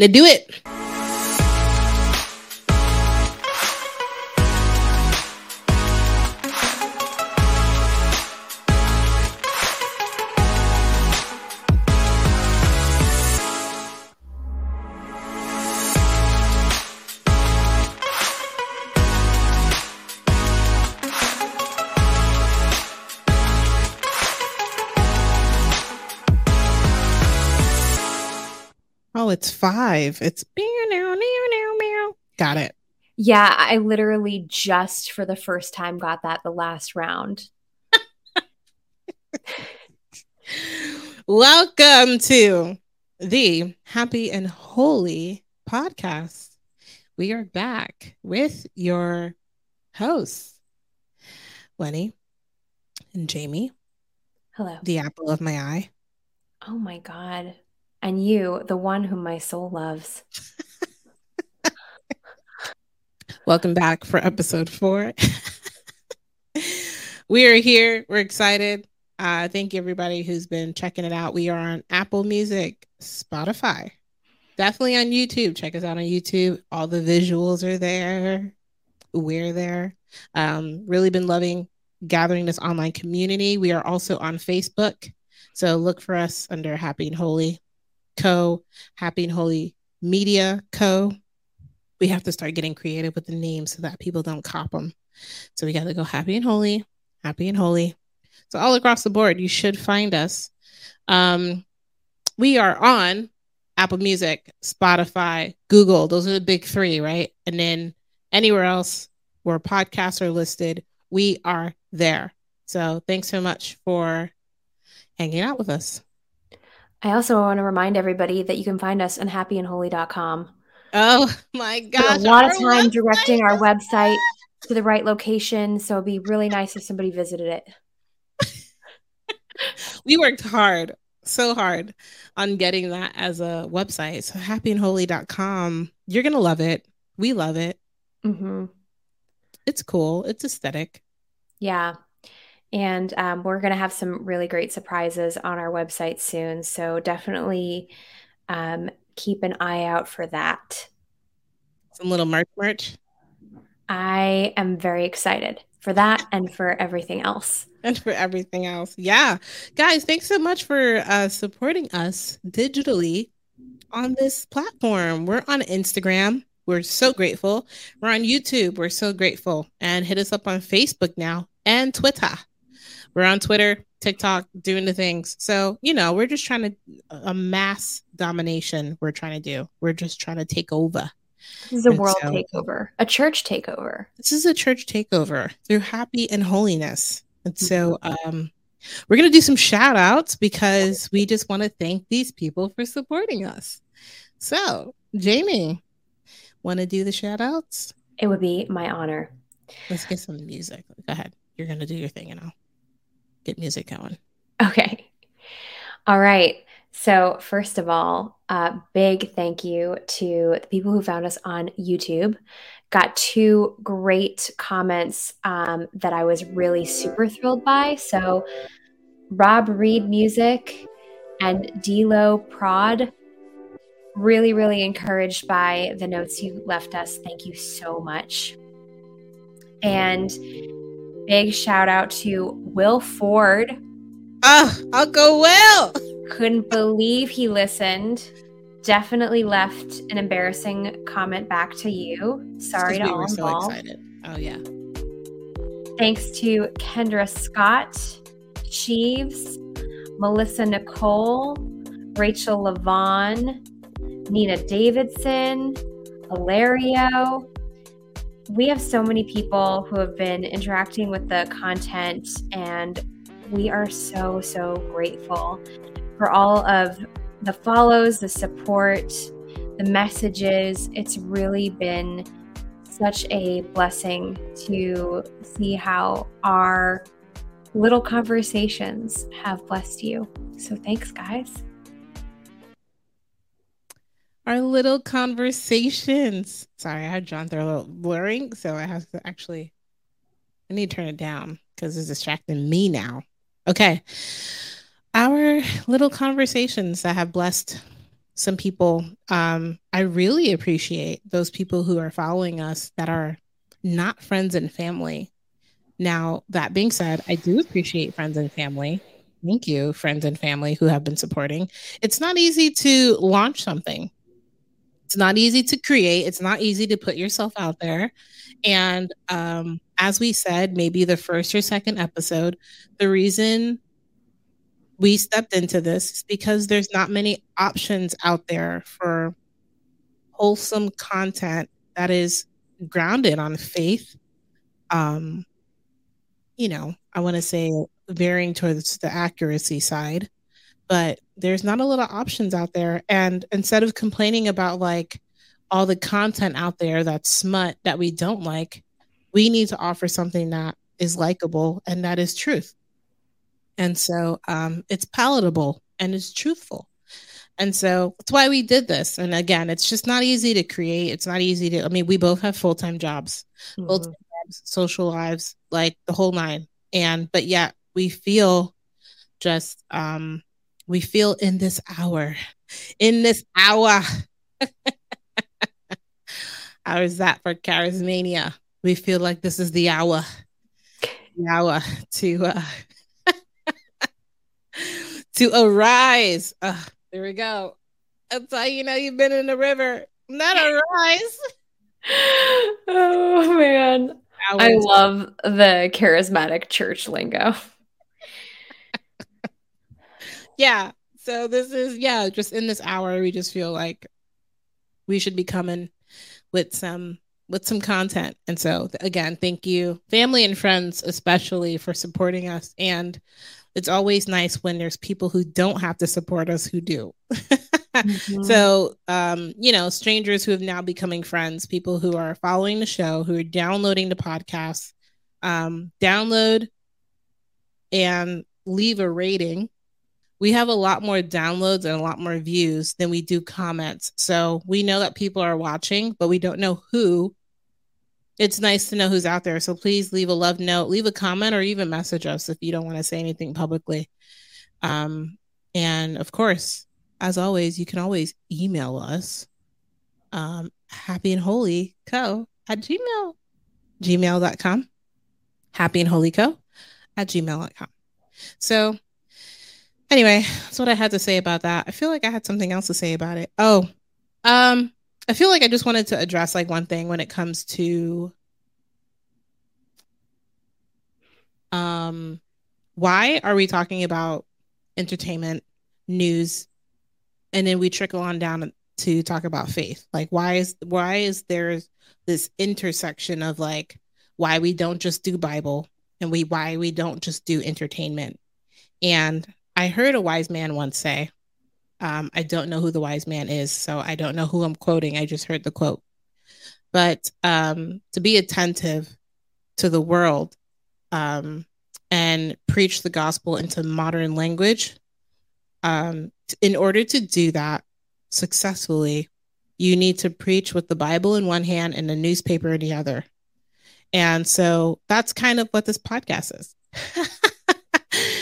Let's do it. It's. It's meow, meow, meow, meow, meow. Got it. Yeah, I literally just for the first time got that the last round. Welcome to the Happy and Holy podcast. We are back with your hosts, Lenny and Jamie, Hello. the apple of my eye. Oh my God. And you, the one whom my soul loves. Welcome back for episode four. we are here. We're excited. Uh, thank you, everybody who's been checking it out. We are on Apple Music, Spotify, definitely on YouTube. Check us out on YouTube. All the visuals are there. We're there. Um, really been loving gathering this online community. We are also on Facebook. So look for us under Happy and Holy Co. Happy and Holy Media Co. We have to start getting creative with the names so that people don't cop them. So we got to go Happy and Holy, Happy and Holy. So all across the board, you should find us. Um, we are on Apple Music, Spotify, Google. Those are the big three, right? And then anywhere else where podcasts are listed, we are there. So thanks so much for hanging out with us. I also want to remind everybody that you can find us on happyandholy.com. Oh my gosh. a lot of time website- directing our website to the right location. So it'd be really nice if somebody visited it. we worked hard, so hard on getting that as a website. So happyandholy.com. You're going to love it. We love it. hmm It's cool. It's aesthetic. Yeah. And um, we're going to have some really great surprises on our website soon. So definitely um, keep an eye out for that. Some little merch merch. I am very excited for that and for everything else. and for everything else. Yeah. Guys, thanks so much for uh, supporting us digitally on this platform. We're on Instagram. We're so grateful. We're on YouTube. We're so grateful. And hit us up on Facebook now and Twitter. We're on Twitter, TikTok, doing the things. So, you know, we're just trying to, a mass domination we're trying to do. We're just trying to take over. This is a And world so- takeover, a church takeover. this is a church takeover through happy and holiness. And so um we're going to do some shout outs because we just want to thank these people for supporting us. So, Jamie, want to do the shout outs? It would be my honor. Let's get some music. Go ahead. You're going to do your thing and I'll get music going. Okay. All right. So, first of all, uh, big thank you to the people who found us on YouTube. Got two great comments um, that I was really super thrilled by. So, Rob Reed Music and Delo Prod, really, really encouraged by the notes you left us. Thank you so much. And big shout out to Will Ford Oh, I'll go well. couldn't believe he listened. Definitely left an embarrassing comment back to you. Sorry to we all were so involved. excited. Oh, yeah. Thanks to Kendra Scott, Sheaves, Melissa Nicole, Rachel Levon, Nina Davidson, Hilario. We have so many people who have been interacting with the content, and we are so, so grateful for all of the follows, the support, the messages. It's really been such a blessing to see how our little conversations have blessed you. So thanks, guys. Our little conversations. Sorry, I had John through a little blurring, so I have to actually. I need to turn it down because it's distracting me now. Okay. Our little conversations that have blessed some people. Um, I really appreciate those people who are following us that are not friends and family. Now, that being said, I do appreciate friends and family. Thank you, friends and family who have been supporting. It's not easy to launch something. It's not easy to create. It's not easy to put yourself out there. And um, as we said, maybe the first or second episode, the reason we stepped into this is because there's not many options out there for wholesome content that is grounded on faith. Um, you know, I want to say veering towards the accuracy side, but there's not a lot of options out there. And instead of complaining about like all the content out there that's smut that we don't like, we need to offer something that is likable and that is truth. And so um, it's palatable and it's truthful. And so that's why we did this. And again, it's just not easy to create. It's not easy to, I mean, we both have full time jobs, mm-hmm. full time jobs, social lives, like the whole nine. And, but yet we feel just, um, we feel in this hour, in this hour. How is that for charismania? We feel like this is the hour, the hour to, uh, to arise. Uh, there we go. That's how you know you've been in the river. Not arise. oh man. I love the charismatic church lingo. Yeah. So this is yeah, just in this hour we just feel like we should be coming with some with some content. And so again, thank you family and friends especially for supporting us and it's always nice when there's people who don't have to support us who do. mm-hmm. So, um, you know, strangers who have now becoming friends, people who are following the show, who are downloading the podcast, um, download and leave a rating. We have a lot more downloads and a lot more views than we do comments. So we know that people are watching, but we don't know who it's nice to know who's out there. So please leave a love note, leave a comment, or even message us if you don't want to say anything publicly. Um, and of course, as always, you can always email us um, happy and holy co at gmail gmail.com happy and holy co at gmail.com so anyway that's what i had to say about that i feel like i had something else to say about it oh um I feel like I just wanted to address like one thing when it comes to um why are we talking about entertainment, news, and then we trickle on down to talk about faith? Like why is why is there this intersection of like why we don't just do Bible and we why we don't just do entertainment? And I heard a wise man once say, um, I don't know who the wise man is, so I don't know who I'm quoting. I just heard the quote. But um, to be attentive to the world um, and preach the gospel into modern language, um, in order to do that successfully, you need to preach with the Bible in one hand and a newspaper in the other. And so that's kind of what this podcast is.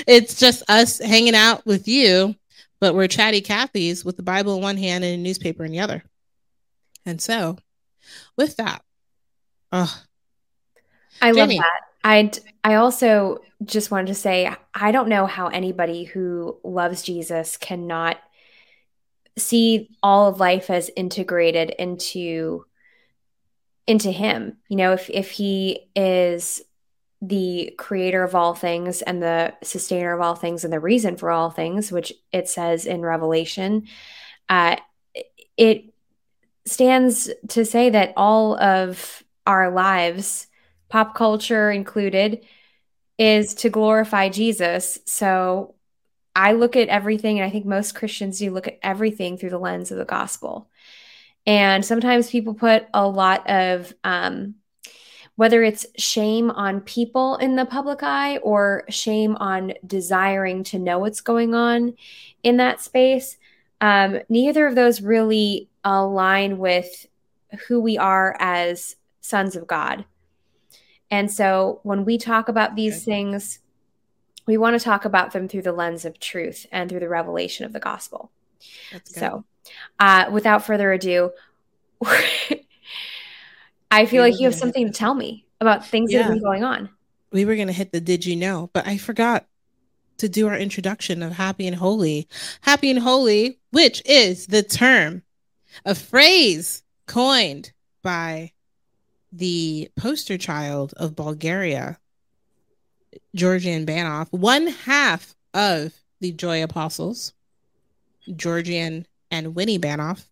it's just us hanging out with you but we're chatty Cathy's with the Bible in one hand and a newspaper in the other. And so, with that, oh, I Jamie. love that. I I also just wanted to say I don't know how anybody who loves Jesus cannot see all of life as integrated into into him. You know, if if he is the creator of all things and the sustainer of all things and the reason for all things, which it says in Revelation, uh, it stands to say that all of our lives, pop culture included, is to glorify Jesus. So I look at everything, and I think most Christians do look at everything through the lens of the gospel. And sometimes people put a lot of um, whether it's shame on people in the public eye or shame on desiring to know what's going on in that space, um, neither of those really align with who we are as sons of God. And so when we talk about these okay. things, we want to talk about them through the lens of truth and through the revelation of the gospel. So Uh, without further ado, I feel Yeah, like you have something to tell me about things that have been going on. we were going to hit the did you know, but I forgot to do our introduction of happy and holy. Happy and holy, which is the term, a phrase coined by the poster child of Bulgaria, Georgian Banov, one half of the Joy Apostles, Georgian and Winnie Banov.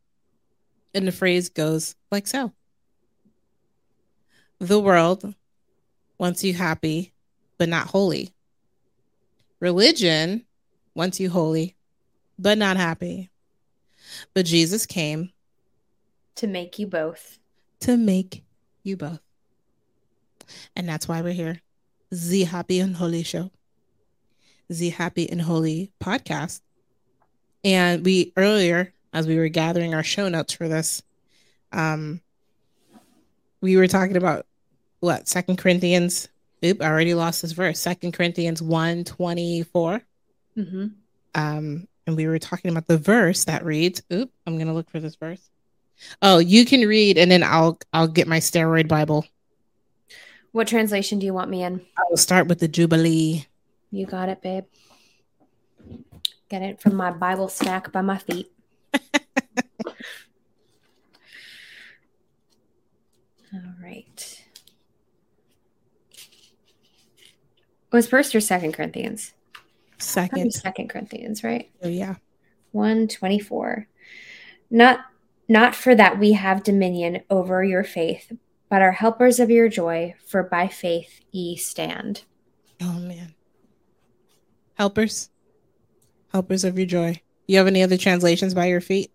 And the phrase goes like so The world wants you happy, but not holy. Religion wants you holy, but not happy. But Jesus came To make you both. to make you both. And that's why we're here. The Happy and Holy Show, the Happy and Holy podcast. And we earlier, as we were gathering our show notes for this, um, we were talking about what Second Corinthians. Oop, I already lost this verse. Second Corinthians 1 24. Mm-hmm. Um, and we were talking about the verse that reads, oop, I'm gonna look for this verse. Oh, you can read and then I'll I'll get my steroid Bible. What translation do you want me in? I will start with the Jubilee. You got it, babe. Get it from my Bible stack by my feet. All right. Was first or second Corinthians? Second. Second Corinthians, right? Oh yeah. 124 not not for that we have dominion over your faith but are helpers of your joy for by faith ye stand Oh man. Helpers. Helpers of your joy. You have any other translations by your feet?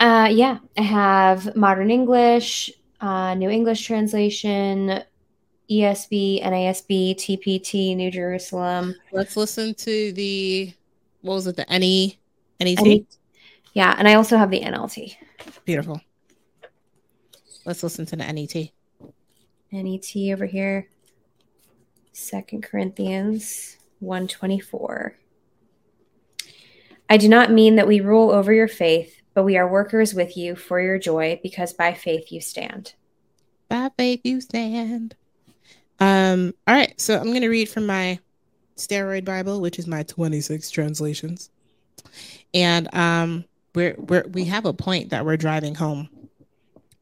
uh yeah i have modern english uh new english translation esv nasb tpt new jerusalem Let's listen to the what was it, the NE NET? Yeah and i also have the nlt Beautiful. Let's listen to the NET. net over here second corinthians 124 i do not mean that we rule over your faith but we are workers with you for your joy because by faith you stand By faith you stand. Um, all right, so I'm gonna read from my steroid Bible, which is my 26 translations. And um we're we're we have a point that we're driving home.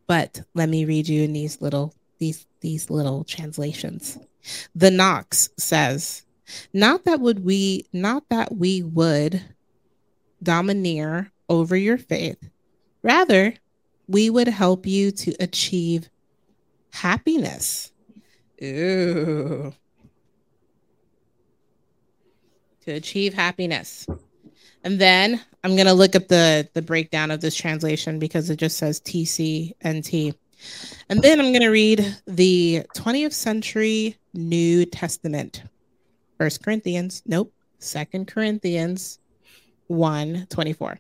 But let me read you in these little these these little translations. The Knox says, not that would we not that we would domineer over your faith. Rather, we would help you to achieve happiness. Ooh. To achieve happiness. And then I'm going to look up the the breakdown of this translation because it just says TCNT. And then I'm going to read the 20th century New Testament. First Corinthians, nope, Second Corinthians 1 24.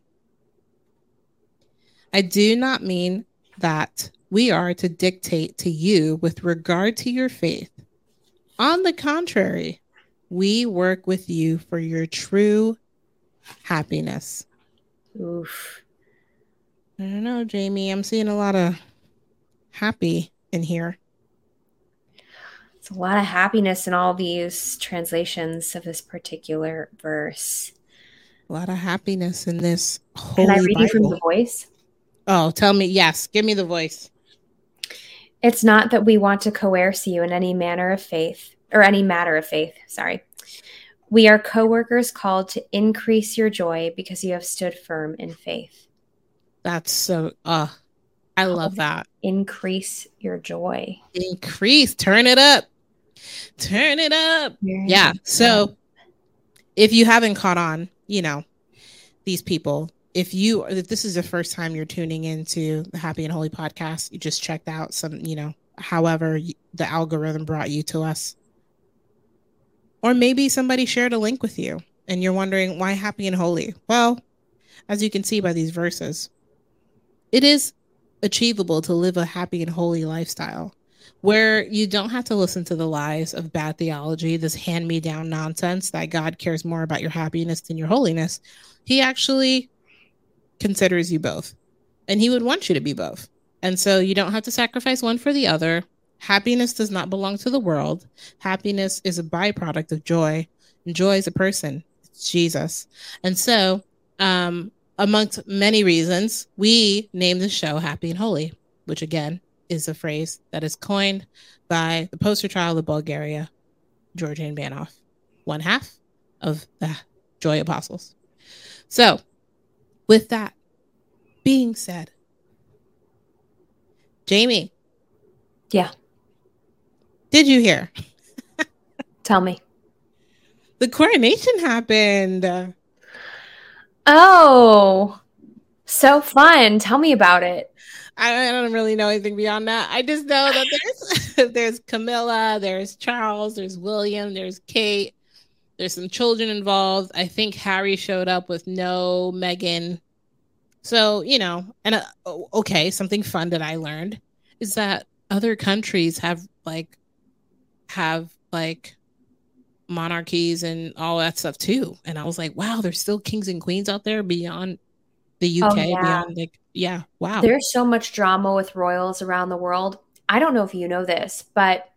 I do not mean that we are to dictate to you with regard to your faith. On the contrary, we work with you for your true happiness. oof I don't know, Jamie. I'm seeing a lot of happy in here. it's a lot of happiness in all these translations of this particular verse A lot of happiness in this holy can i read you from the voice oh, tell me. Yes, give me the voice. It's not that we want to coerce you in any manner of faith or any matter of faith. Sorry. We are co workers called to increase your joy because you have stood firm in faith. That's so. Uh, I love that. Increase your joy. Increase. Turn it up. Turn it up. Yeah. So if you haven't caught on, you know, these people, if you if this is the first time you're tuning into the Happy and Holy podcast, you just checked out some, you know, however the algorithm brought you to us. Or maybe somebody shared a link with you and you're wondering why happy and holy. Well, as you can see by these verses, it is achievable to live a happy and holy lifestyle where you don't have to listen to the lies of bad theology, this hand me down nonsense that God cares more about your happiness than your holiness. He actually considers you both, and he would want you to be both. And so you don't have to sacrifice one for the other. Happiness does not belong to the world. Happiness is a byproduct of joy. And joy is a person. It's Jesus. And so, um, amongst many reasons, we named the show Happy and Holy, which again is a phrase that is coined by the poster child of Bulgaria, Georgian Banov, one half of the Joy Apostles. So, with that being said, Jamie. Yeah. Did you hear? Tell me. The coronation happened. Oh, so fun. Tell me about it. I, don't really know anything beyond that. I just know that there's there's Camilla, there's Charles, there's William, there's Kate, there's some children involved. I think Harry showed up with no Meghan. So you know, and uh, okay, something fun that I learned is that other countries have like have like monarchies and all that stuff too. And I was like, wow, there's still kings and queens out there beyond the UK, oh, yeah. beyond like yeah, wow. There's so much drama with royals around the world. I don't know if you know this, but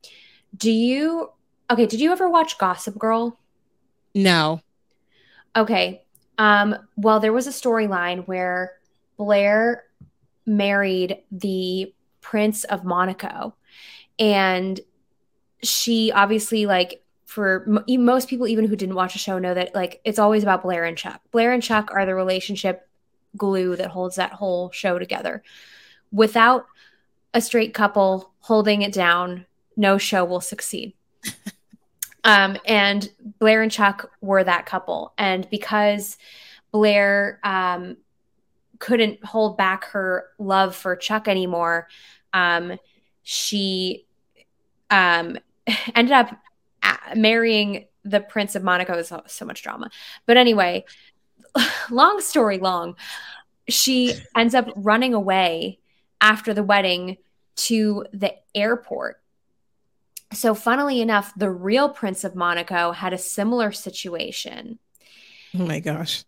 do you okay, did you ever watch Gossip Girl? No. Okay. Um, well, there was a storyline where Blair married the Prince of Monaco. And she obviously like for m- most people even who didn't watch the show know that like it's always about Blair and Chuck. Blair and Chuck are the relationship glue that holds that whole show together. Without a straight couple holding it down, no show will succeed. um, and Blair and Chuck were that couple, and because Blair um, couldn't hold back her love for Chuck anymore, um, she um, ended up marrying the Prince of Monaco. So, so much drama, but anyway, long story long, she ends up running away after the wedding to the airport. So, funnily enough, the real Prince of Monaco had a similar situation. Oh my gosh.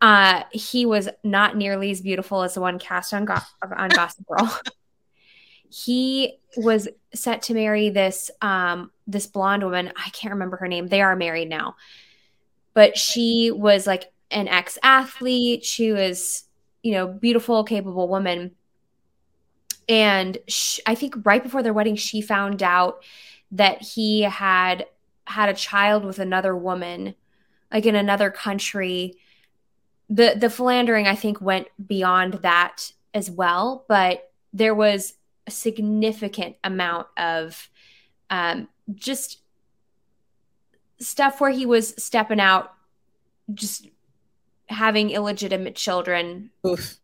Uh, he was not nearly as beautiful as the one cast on, Go- on Gossip Girl. he was set to marry this um this blonde woman. I can't remember her name. They are married now. But she was like an ex-athlete. She was, you know, beautiful, capable woman. And she, I think right before their wedding she found out that he had had a child with another woman like in another country. The the philandering i think went beyond that as well but there was a significant amount of um, just stuff where he was stepping out just having illegitimate children. Oof.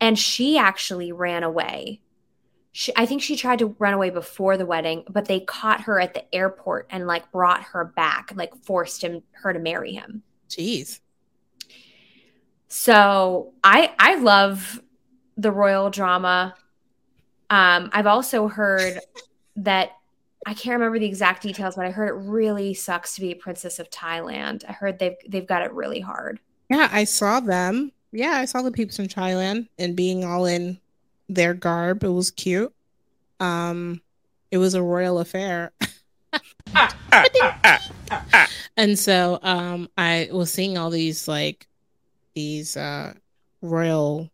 and she actually ran away she, I think she tried to run away before the wedding, but they caught her at the airport and like brought her back, like forced him her to marry him. Jeez. So I I love the royal drama. Um, I've also heard that I can't remember the exact details, but I heard it really sucks to be a princess of Thailand. I heard they've they've got it really hard. Yeah, I saw them. Yeah, I saw the peeps from Thailand and being all in their garb. It was cute. Um, it was a royal affair. and so um I was seeing all these like these uh royal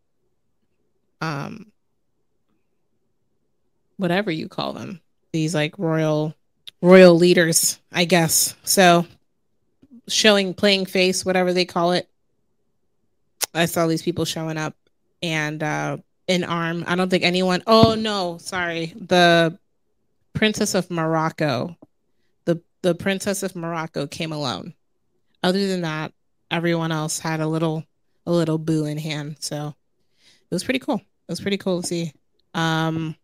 um whatever you call them these like royal royal leaders i guess so showing playing face whatever they call it i saw these people showing up and uh in arm i don't think anyone oh no sorry the princess of morocco the the princess of morocco came alone other than that everyone else had a little a little boo in hand. So it was pretty cool. It was pretty cool to see. Um,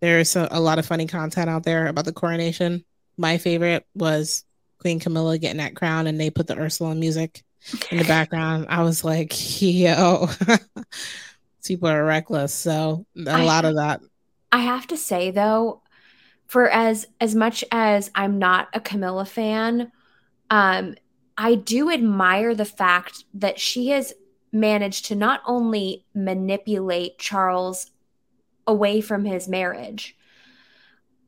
there's a, a lot of funny content out there about the coronation. My favorite was Queen Camilla getting that crown, and they put the Ursula music in the background. I was like, yo, people are reckless. So a I, lot of that. I have to say though, for as as much as I'm not a Camilla fan, um, I do admire the fact that she has managed to not only manipulate Charles away from his marriage,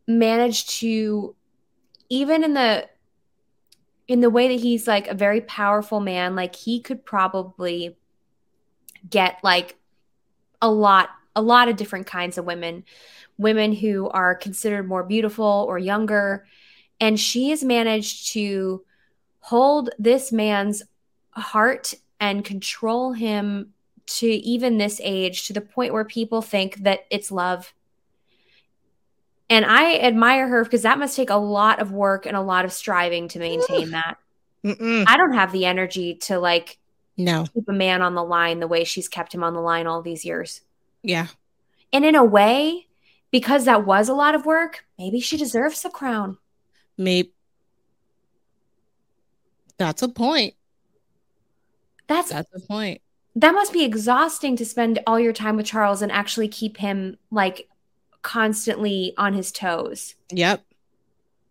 managed to even in the in the way that he's like a very powerful man, like he could probably get like a lot a lot of different kinds of women, women who are considered more beautiful or younger, and she has managed to hold this man's heart and control him to even this age to the point where people think that it's love. And I admire her because that must take a lot of work and a lot of striving to maintain that. Mm-mm. I don't have the energy to like No. keep a man on the line the way she's kept him on the line all these years. Yeah. And in a way, because that was a lot of work, maybe she deserves the crown. Maybe. That's a point. That's That's a point. that must be exhausting to spend all your time with Charles and actually keep him like constantly on his toes. Yep.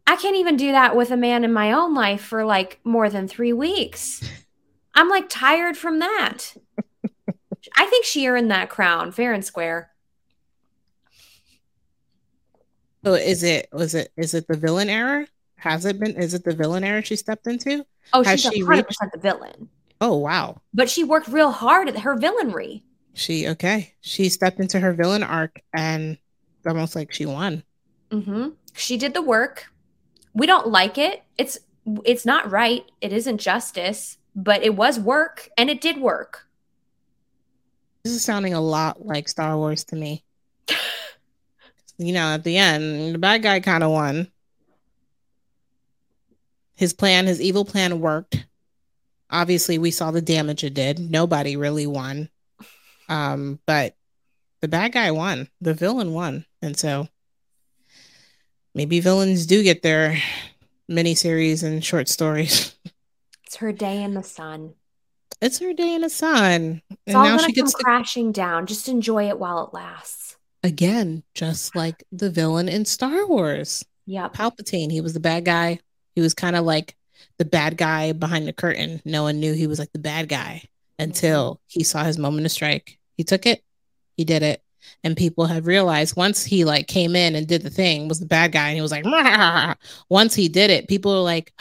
I can't even do that with a man in my own life for like more than three weeks. I'm like tired from that. I think she earned that crown fair and square. So is it was it is it the villain era? Has it been is it the villain era she stepped into? Oh, Has she's she 100% reached- the villain. Oh wow. But she worked real hard at her villainry. She okay. She stepped into her villain arc and almost like she won. hmm She did the work. We don't like it. It's it's not right. It isn't justice, but it was work and it did work. This is sounding a lot like Star Wars to me. you know, at the end, the bad guy kind of won. His plan, his evil plan worked. Obviously, we saw the damage it did. Nobody really won. Um, but the bad guy won. The villain won. And so maybe villains do get their miniseries and short stories. It's her day in the sun. It's her day in the sun. It's And all now gonna she come gets to crashing down. Just enjoy it while it lasts. again, just like the villain in Star Wars. Yeah. Palpatine, he was the bad guy. He was kind of like the bad guy behind the curtain. No one knew he was like the bad guy until he saw his moment to strike. He took it, he did it. And people have realized once he like came in and did the thing, was the bad guy, and he was like, "Rah." once he did it, people are like,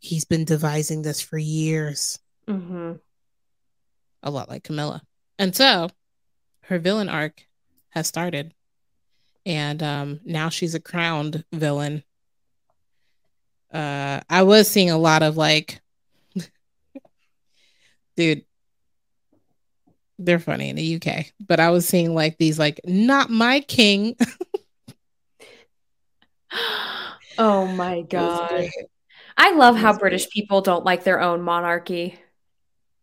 he's been devising this for years. hmm a lot like Camilla. And so her villain arc has started. And um now she's a crowned villain. Uh I was seeing a lot of like dude they're funny in the UK, but I was seeing like these like not my king. oh my god. I love how British people don't like their own monarchy.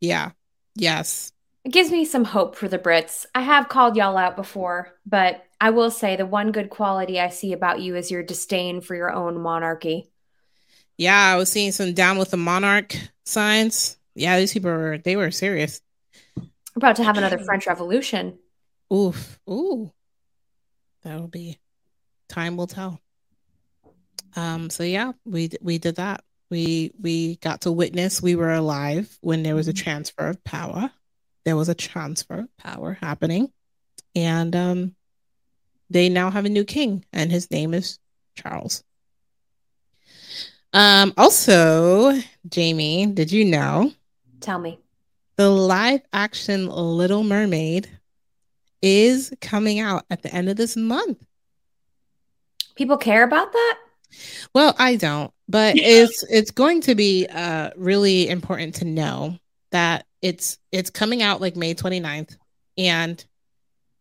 Yeah. Yes. It gives me some hope for the Brits. I have called y'all out before, but I will say the one good quality I see about you is your disdain for your own monarchy. Yeah, I was seeing some down with the monarch signs. Yeah, these people were they were serious. We're about to have another French Revolution. Oof. Ooh. That'll be time will tell. Um, so yeah, we we did that. We we got to witness we were alive when there was a transfer of power. There was a transfer of power happening. And um they now have a new king, and his name is Charles. Um, also, Jamie, did you know Tell me. the live action Little Mermaid is coming out at the end of this month. People care about that? Well, I don't, but it's it's going to be uh really important to know that it's it's coming out like May 29th and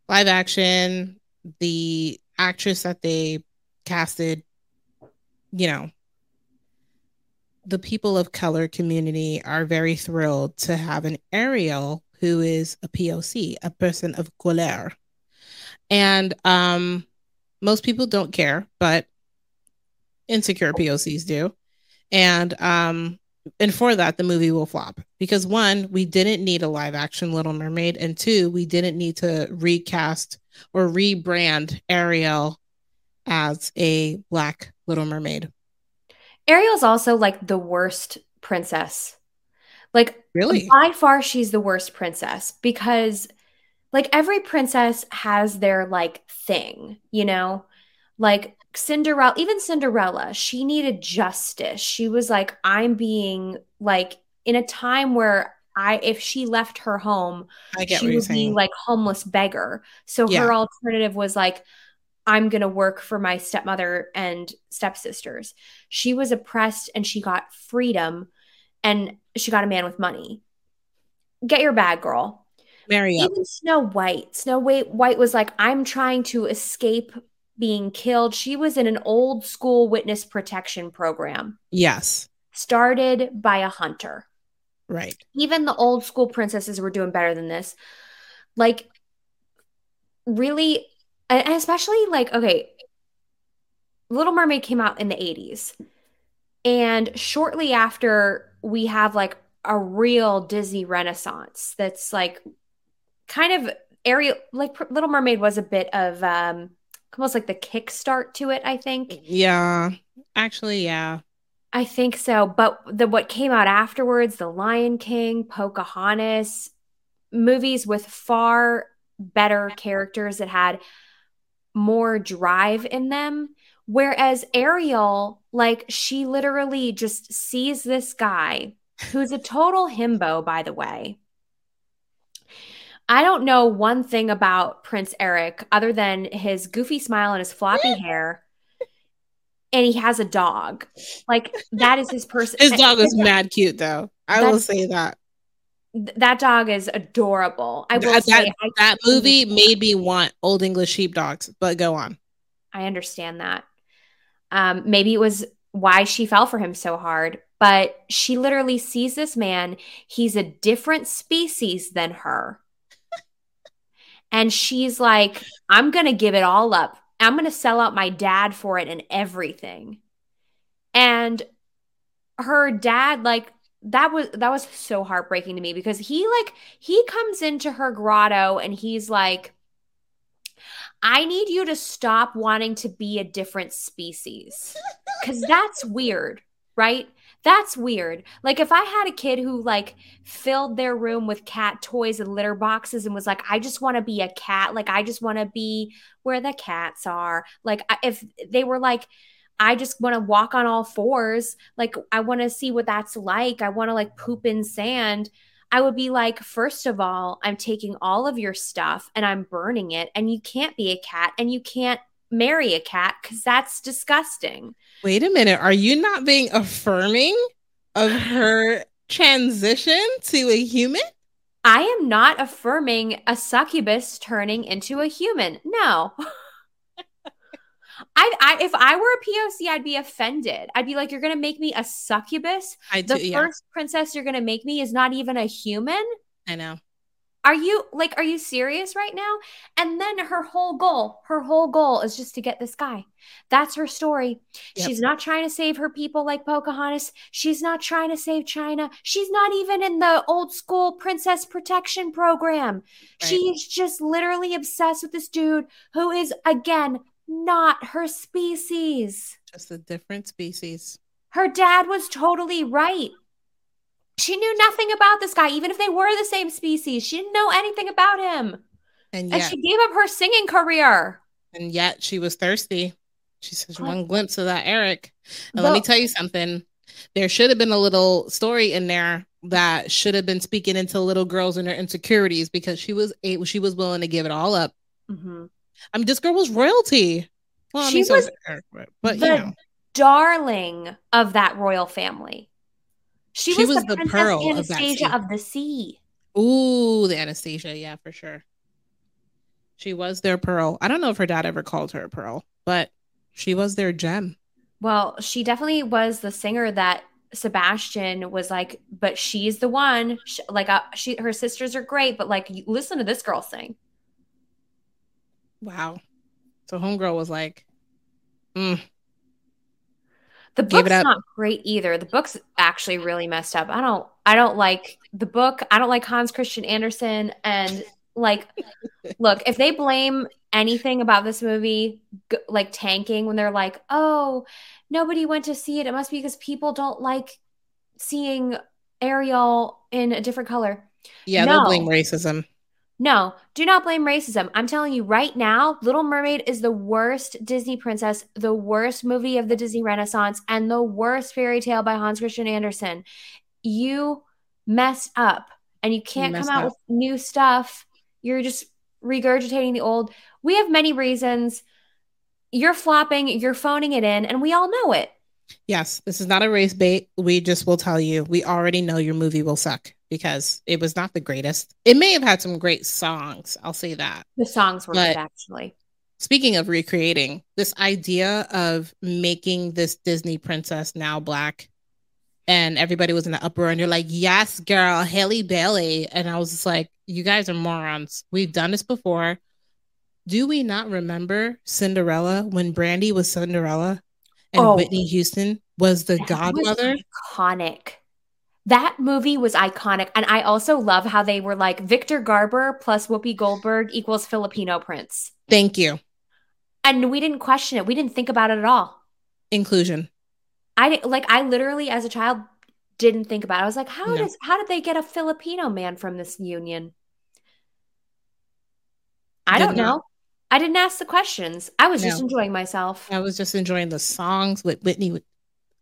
live action the actress that they casted you know the people of color community are very thrilled to have an Ariel who is a POC, a person of color. And um most people don't care, but insecure POCs do. And um and for that the movie will flop because one, we didn't need a live action Little Mermaid and two, we didn't need to recast or rebrand Ariel as a black Little Mermaid. Ariel's also like the worst princess. Like Really? By far, she's the worst princess because, like, every princess has their like thing, you know? Like Cinderella, even Cinderella, she needed justice. She was like, I'm being like in a time where I, if she left her home, she would be like homeless beggar. So yeah. her alternative was like, I'm going to work for my stepmother and stepsisters. She was oppressed and she got freedom and she got a man with money. Get your bag, girl. Marry up. Even Snow White. Snow White, White was like, I'm trying to escape being killed. She was in an old school witness protection program. Yes. Started by a hunter. Right. Even the old school princesses were doing better than this. Like, really, and especially like, okay, Little Mermaid came out in the 80s. And shortly after, we have like a real Disney renaissance that's like kind of Ariel, like Little Mermaid was a bit of um almost like the kickstart to it, I think. Yeah. Actually, yeah. I think so. But the what came out afterwards, The Lion King, Pocahontas, movies with far better characters that had more drive in them. Whereas Ariel, like, she literally just sees this guy who's a total himbo, by the way. I don't know one thing about Prince Eric other than his goofy smile and his floppy hair and he has a dog. Like that is his person. his dog is mad cute though. I will say that. That dog is adorable. I will that, say that, that movie made me want old English sheepdogs, but go on. I understand that. Um, maybe it was why she fell for him so hard, but she literally sees this man. He's a different species than her. And she's like, I'm going to give it all up I'm going to sell out my dad for it and everything. And her dad like that was that was so heartbreaking to me because he like he comes into her grotto and he's like I need you to stop wanting to be a different species cuz that's weird, right? That's weird. Like if I had a kid who like filled their room with cat toys and litter boxes and was like, I just want to be a cat. Like I just want to be where the cats are. Like if they were like, I just want to walk on all fours. Like I want to see what that's like. I want to like poop in sand. I would be like, first of all, I'm taking all of your stuff and I'm burning it. And you can't be a cat and you can't marry a cat because that's disgusting. Wait a minute. Are you not being affirming of her transition to a human? I am not affirming a succubus turning into a human. No. I, I, if I were a POC, I'd be offended. I'd be like, "You're gonna make me a succubus? I do, the yeah. first princess you're gonna make me is not even a human." I know. Are you like, are you serious right now? And then her whole goal, her whole goal is just to get this guy. That's her story. Yep. She's not trying to save her people like Pocahontas. She's not trying to save China. She's not even in the old school princess protection program. Right. She's just literally obsessed with this dude who is, again, not her species. Just a different species. Her dad was totally right. She knew nothing about this guy, even if they were the same species. She didn't know anything about him. And, yet, and she gave up her singing career. And yet she was thirsty. She says one glimpse of that Eric. And let me tell you something. There should have been a little story in there that should have been speaking into little girls and their insecurities because she was able, she was willing to give it all up. Mm-hmm. I mean, this girl was royalty. Well, she I mean, was so Eric, but, the you know. darling of that royal family. She, she was, was, the, the pearl Anastasia of, of the sea. Ooh, the Anastasia, yeah, for sure. She was their pearl. I don't know if her dad ever called her a pearl, but she was their gem. Well, she definitely was the singer that Sebastian was like, but she's the one. She, like, uh, she, her sisters are great, but like, listen to this girl sing. Wow. So homegirl was like, mm, the book's not great either. The book's actually really messed up. I don't I don't like the book. I don't like Hans Christian Andersen and like look, if they blame anything about this movie like tanking when they're like, "Oh, nobody went to see it. It must be because people don't like seeing Ariel in a different color. Yeah, they'll blame racism. No, do not blame racism. I'm telling you right now, Little Mermaid is the worst Disney princess, the worst movie of the Disney Renaissance, and the worst fairy tale by Hans Christian Andersen. You messed up and you can't you come out up. with new stuff. You're just regurgitating the old. We have many reasons. You're flopping, you're phoning it in, and we all know it. Yes, this is not a race bait. We just will tell you, we already know your movie will suck because it was not the greatest. It may have had some great songs. I'll say that. The songs were good, actually. Speaking of recreating, this idea of making this Disney princess now black, and everybody was in the uproar, and you're like, "Yes, girl, Halle Bailey," and I was just like, "You guys are morons. We've done this before." Do we not remember Cinderella when Brandy was Cinderella and oh, Whitney Houston was the godmother? Was iconic. That movie was iconic. And I also love how they were like Victor Garber plus Whoopi Goldberg equals Filipino prince. Thank you. And we didn't question it. We didn't think about it at all. Inclusion. I like I literally as a child didn't think about it. I was like, how no. does how did they get a Filipino man from this union? I Did don't know. I didn't ask the questions. I was no. just enjoying myself. I was just enjoying the songs with Whitney.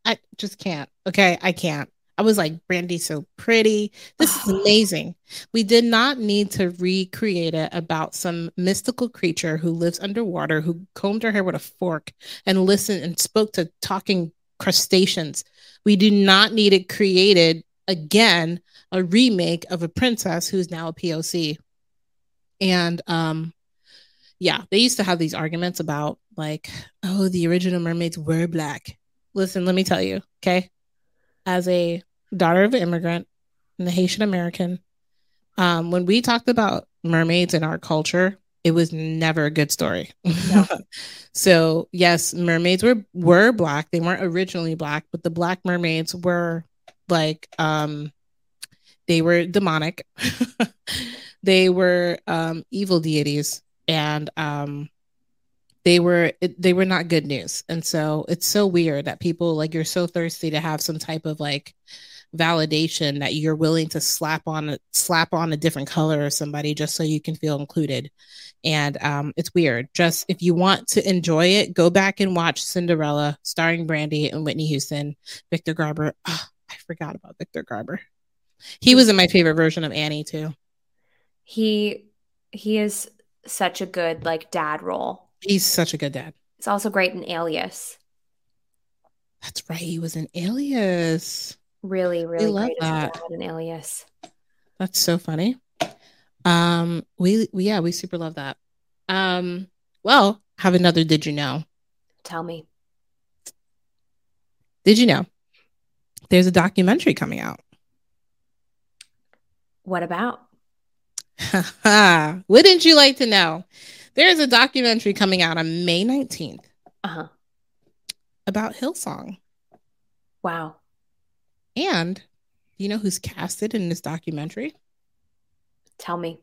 I just can't. Okay, I can't. I was like, Brandy's so pretty. This is amazing. We did not need to recreate it about some mystical creature who lives underwater, who combed her hair with a fork and listened and spoke to talking crustaceans. We do not need it created again, a remake of a princess who's now a POC. And um, yeah, they used to have these arguments about like, oh, the original mermaids were black. Listen, let me tell you, okay? As a daughter of an immigrant and a Haitian American, um, when we talked about mermaids in our culture, it was never a good story. No. so yes, mermaids were were black. They weren't originally black, but the black mermaids were like um they were demonic. they were um evil deities and um they were they were not good news. And so it's so weird that people like you're so thirsty to have some type of like validation that you're willing to slap on a slap on a different color or somebody just so you can feel included. And um, it's weird. Just if you want to enjoy it go back and watch cinderella starring brandy and whitney houston. Victor garber oh, i forgot about victor garber. He was in my favorite version of annie too. He he is such a good like dad role He's such a good dad. It's also great in Alias. That's right. He was in Alias. Really, really love great that. in Alias. That's so funny. Um, we, we yeah, we super love that. Um, well, have another. Did you know? Tell me. Did you know? There's a documentary coming out. What about? Wouldn't you like to know? There's a documentary coming out on May 19th uh-huh. about Hillsong. Wow. And do you know who's casted in this documentary? Tell me.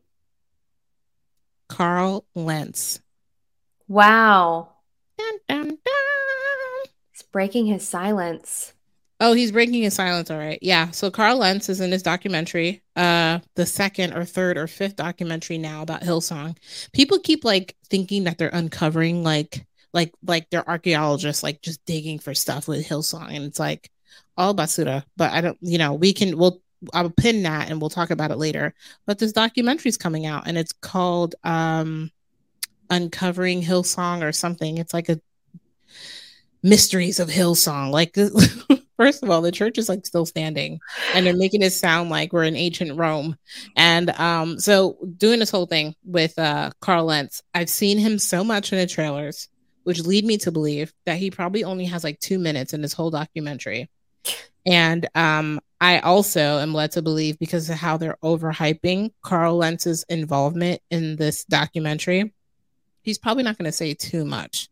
Carl Lentz. Wow. Dun, dun, dun. He's breaking his silence. Oh, he's breaking his silence. All right. Yeah. So Carl Lentz is in this documentary, uh, the second or third or fifth documentary now about Hillsong. People keep like thinking that they're uncovering like like like they're archaeologists like just digging for stuff with Hillsong. And it's like all basura. But I don't, you know, we can we'll I'll pin that and we'll talk about it later. But this documentary is coming out and it's called um Uncovering Hillsong or something. It's like a mysteries of Hillsong. Like First of all, the church is like still standing and they're making it sound like we're in ancient Rome. And um, so doing this whole thing with uh Carl Lentz, I've seen him so much in the trailers, which lead me to believe that he probably only has like two minutes in this whole documentary. And um, I also am led to believe because of how they're overhyping Carl Lentz's involvement in this documentary, he's probably not going to say too much.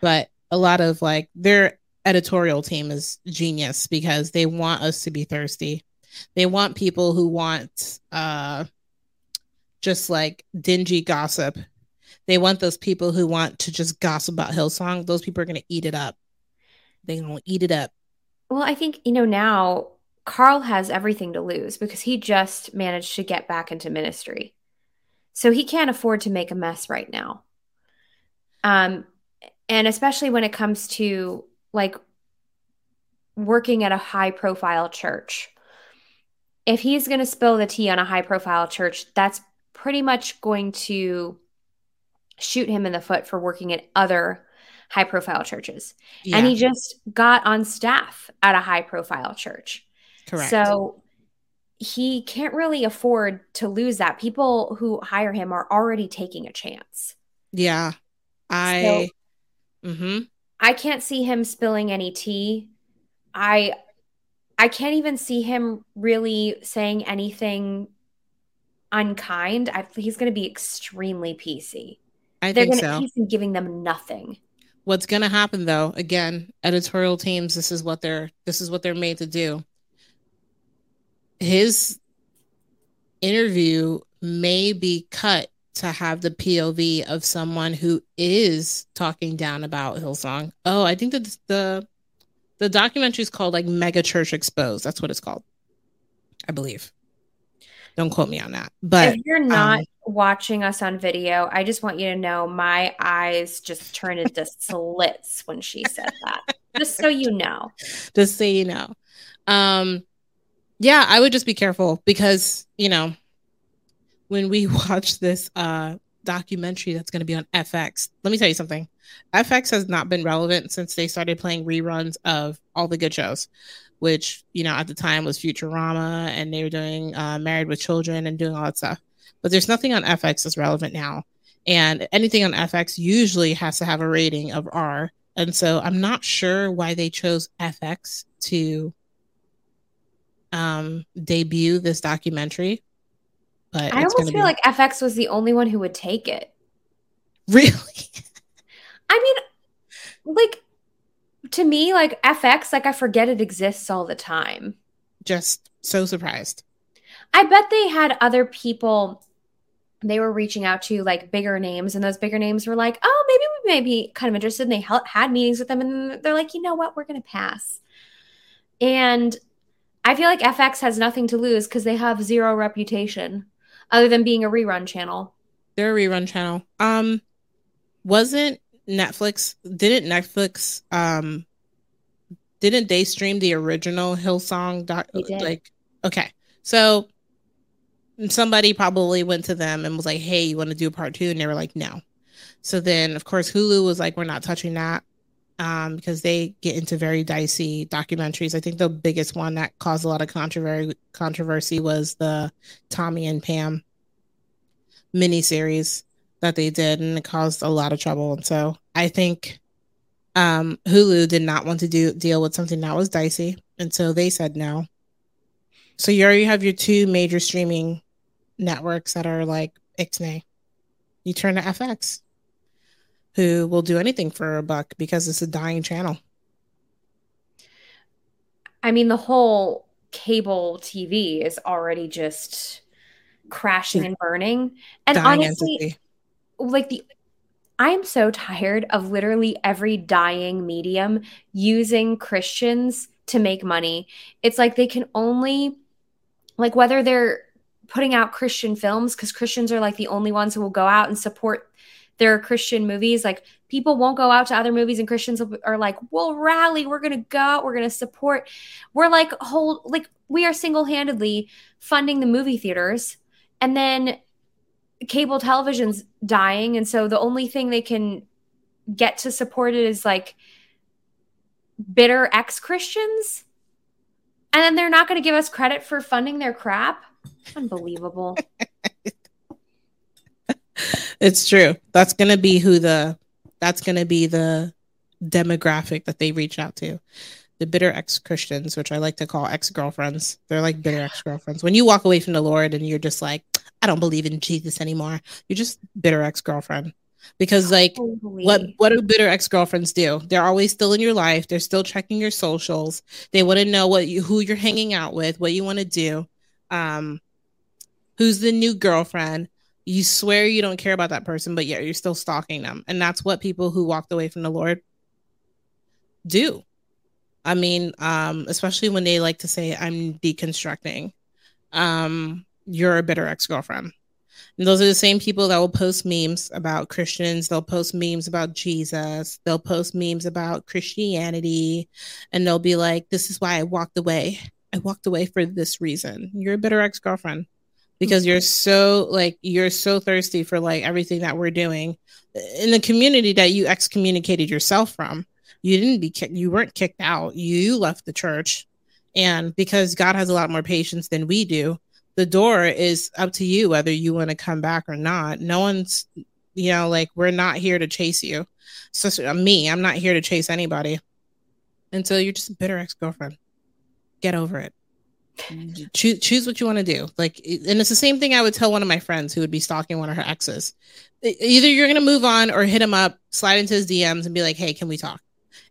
But a lot of like they're editorial team is genius because they want us to be thirsty. They want people who want uh just like dingy gossip. They want those people who want to just gossip about Hillsong. Those people are going to eat it up. They're going to eat it up. Well, I think, you know, now Carl has everything to lose because he just managed to get back into ministry. So he can't afford to make a mess right now. Um, and especially when it comes to like working at a high profile church. If he's going to spill the tea on a high profile church, that's pretty much going to shoot him in the foot for working at other high profile churches. Yeah. And he just got on staff at a high profile church. Correct. So he can't really afford to lose that. People who hire him are already taking a chance. Yeah. I so, mm-hmm. I can't see him spilling any tea. I I can't even see him really saying anything unkind. I, he's going to be extremely PC. I They're think gonna, so. He's giving them nothing. What's going to happen though? Again, editorial teams. This is what they're. This is what they're made to do. His interview may be cut to have the POV of someone who is talking down about Hillsong. Oh, I think that the the documentary is called like Mega Church Exposed. That's what it's called. I believe. Don't quote me on that. But if you're not um, watching us on video, I just want you to know my eyes just turned into slits when she said that. Just so you know. Just so you know. Um yeah, I would just be careful because, you know, when we watch this uh documentary that's going to be on FX. Let me tell you something. FX has not been relevant since they started playing reruns of all the good shows, which, you know, at the time was Futurama and they were doing uh, Married with Children and doing all that stuff. But there's nothing on FX that's relevant now. And anything on FX usually has to have a rating of R. And so I'm not sure why they chose FX to um, debut this documentary but I almost feel be... like FX was the only one who would take it. Really? I mean, like to me, like FX, like I forget it exists all the time. Just so surprised. I bet they had other people they were reaching out to like bigger names and those bigger names were like oh maybe we may be kind of interested and they had meetings with them and they're like you know what we're gonna pass and i feel like fx has nothing to lose because they have zero reputation other than being a rerun channel. They're a rerun channel. Um, wasn't Netflix? Didn't Netflix? Um, didn't they stream the original Hillsong? Doc, like, okay, so somebody probably went to them and was like, "Hey, you want to do a part two? And they were like, "No." So then, of course, Hulu was like, "We're not touching that." Um, because they get into very dicey documentaries. I think the biggest one that caused a lot of controversy controversy was the Tommy and Pam miniseries that they did, and it caused a lot of trouble. And so I think um, Hulu did not want to do deal with something that was dicey, and so they said no. So you already have your two major streaming networks that are like Ixnay. You turn to FX who will do anything for a buck because it's a dying channel. I mean, the whole cable TV is already just crashing and burning. And dying honestly, entity. like the I am so tired of literally every dying medium using Christians to make money. It's like they can only like whether they're putting out Christian films because Christians are like the only ones who will go out and support there are Christian movies, like people won't go out to other movies, and Christians are like, we'll rally, we're gonna go, we're gonna support. We're like hold like we are single handedly funding the movie theaters, and then cable television's dying, and so the only thing they can get to support it is like bitter ex Christians. And then they're not going to give us credit for funding their crap. Unbelievable. it's true. That's gonna be who the that's gonna be the demographic that they reach out to. The bitter ex Christians, which I like to call ex girlfriends. They're like bitter ex girlfriends. When you walk away from the Lord and you're just like, I don't believe in Jesus anymore, you're just bitter ex girlfriend. Because like what what do bitter ex girlfriends do? They're always still in your life. They're still checking your socials. They want to know what you who you're hanging out with, what you want to do, um, who's the new girlfriend you swear you don't care about that person, but yet you're still stalking them. And that's what people who walked away from the Lord do. I mean, um, especially when they like to say I'm deconstructing. Um, you're a bitter ex-girlfriend. And those are the same people that will post memes about Christians. They'll post memes about Jesus. They'll post memes about Christianity. And they'll be like, this is why I walked away. I walked away for this reason. You're a bitter ex girlfriend because you're so like you're so thirsty for like everything that we're doing in the community that you excommunicated yourself from. You didn't be kicked you weren't kicked out. You left the church. And because god has a lot more patience than we do the door is up to you whether you want to come back or not. No one's you know like we're not here to chase you. So, so uh, me i'm not here to chase anybody. Until you're just a bitter ex-girlfriend. Get over it choose choose what you want to do. Like and it's the same thing i would tell one of my friends who would be stalking one of her exes. Either you're going to move on or hit him up slide into his dms and be like hey can we talk?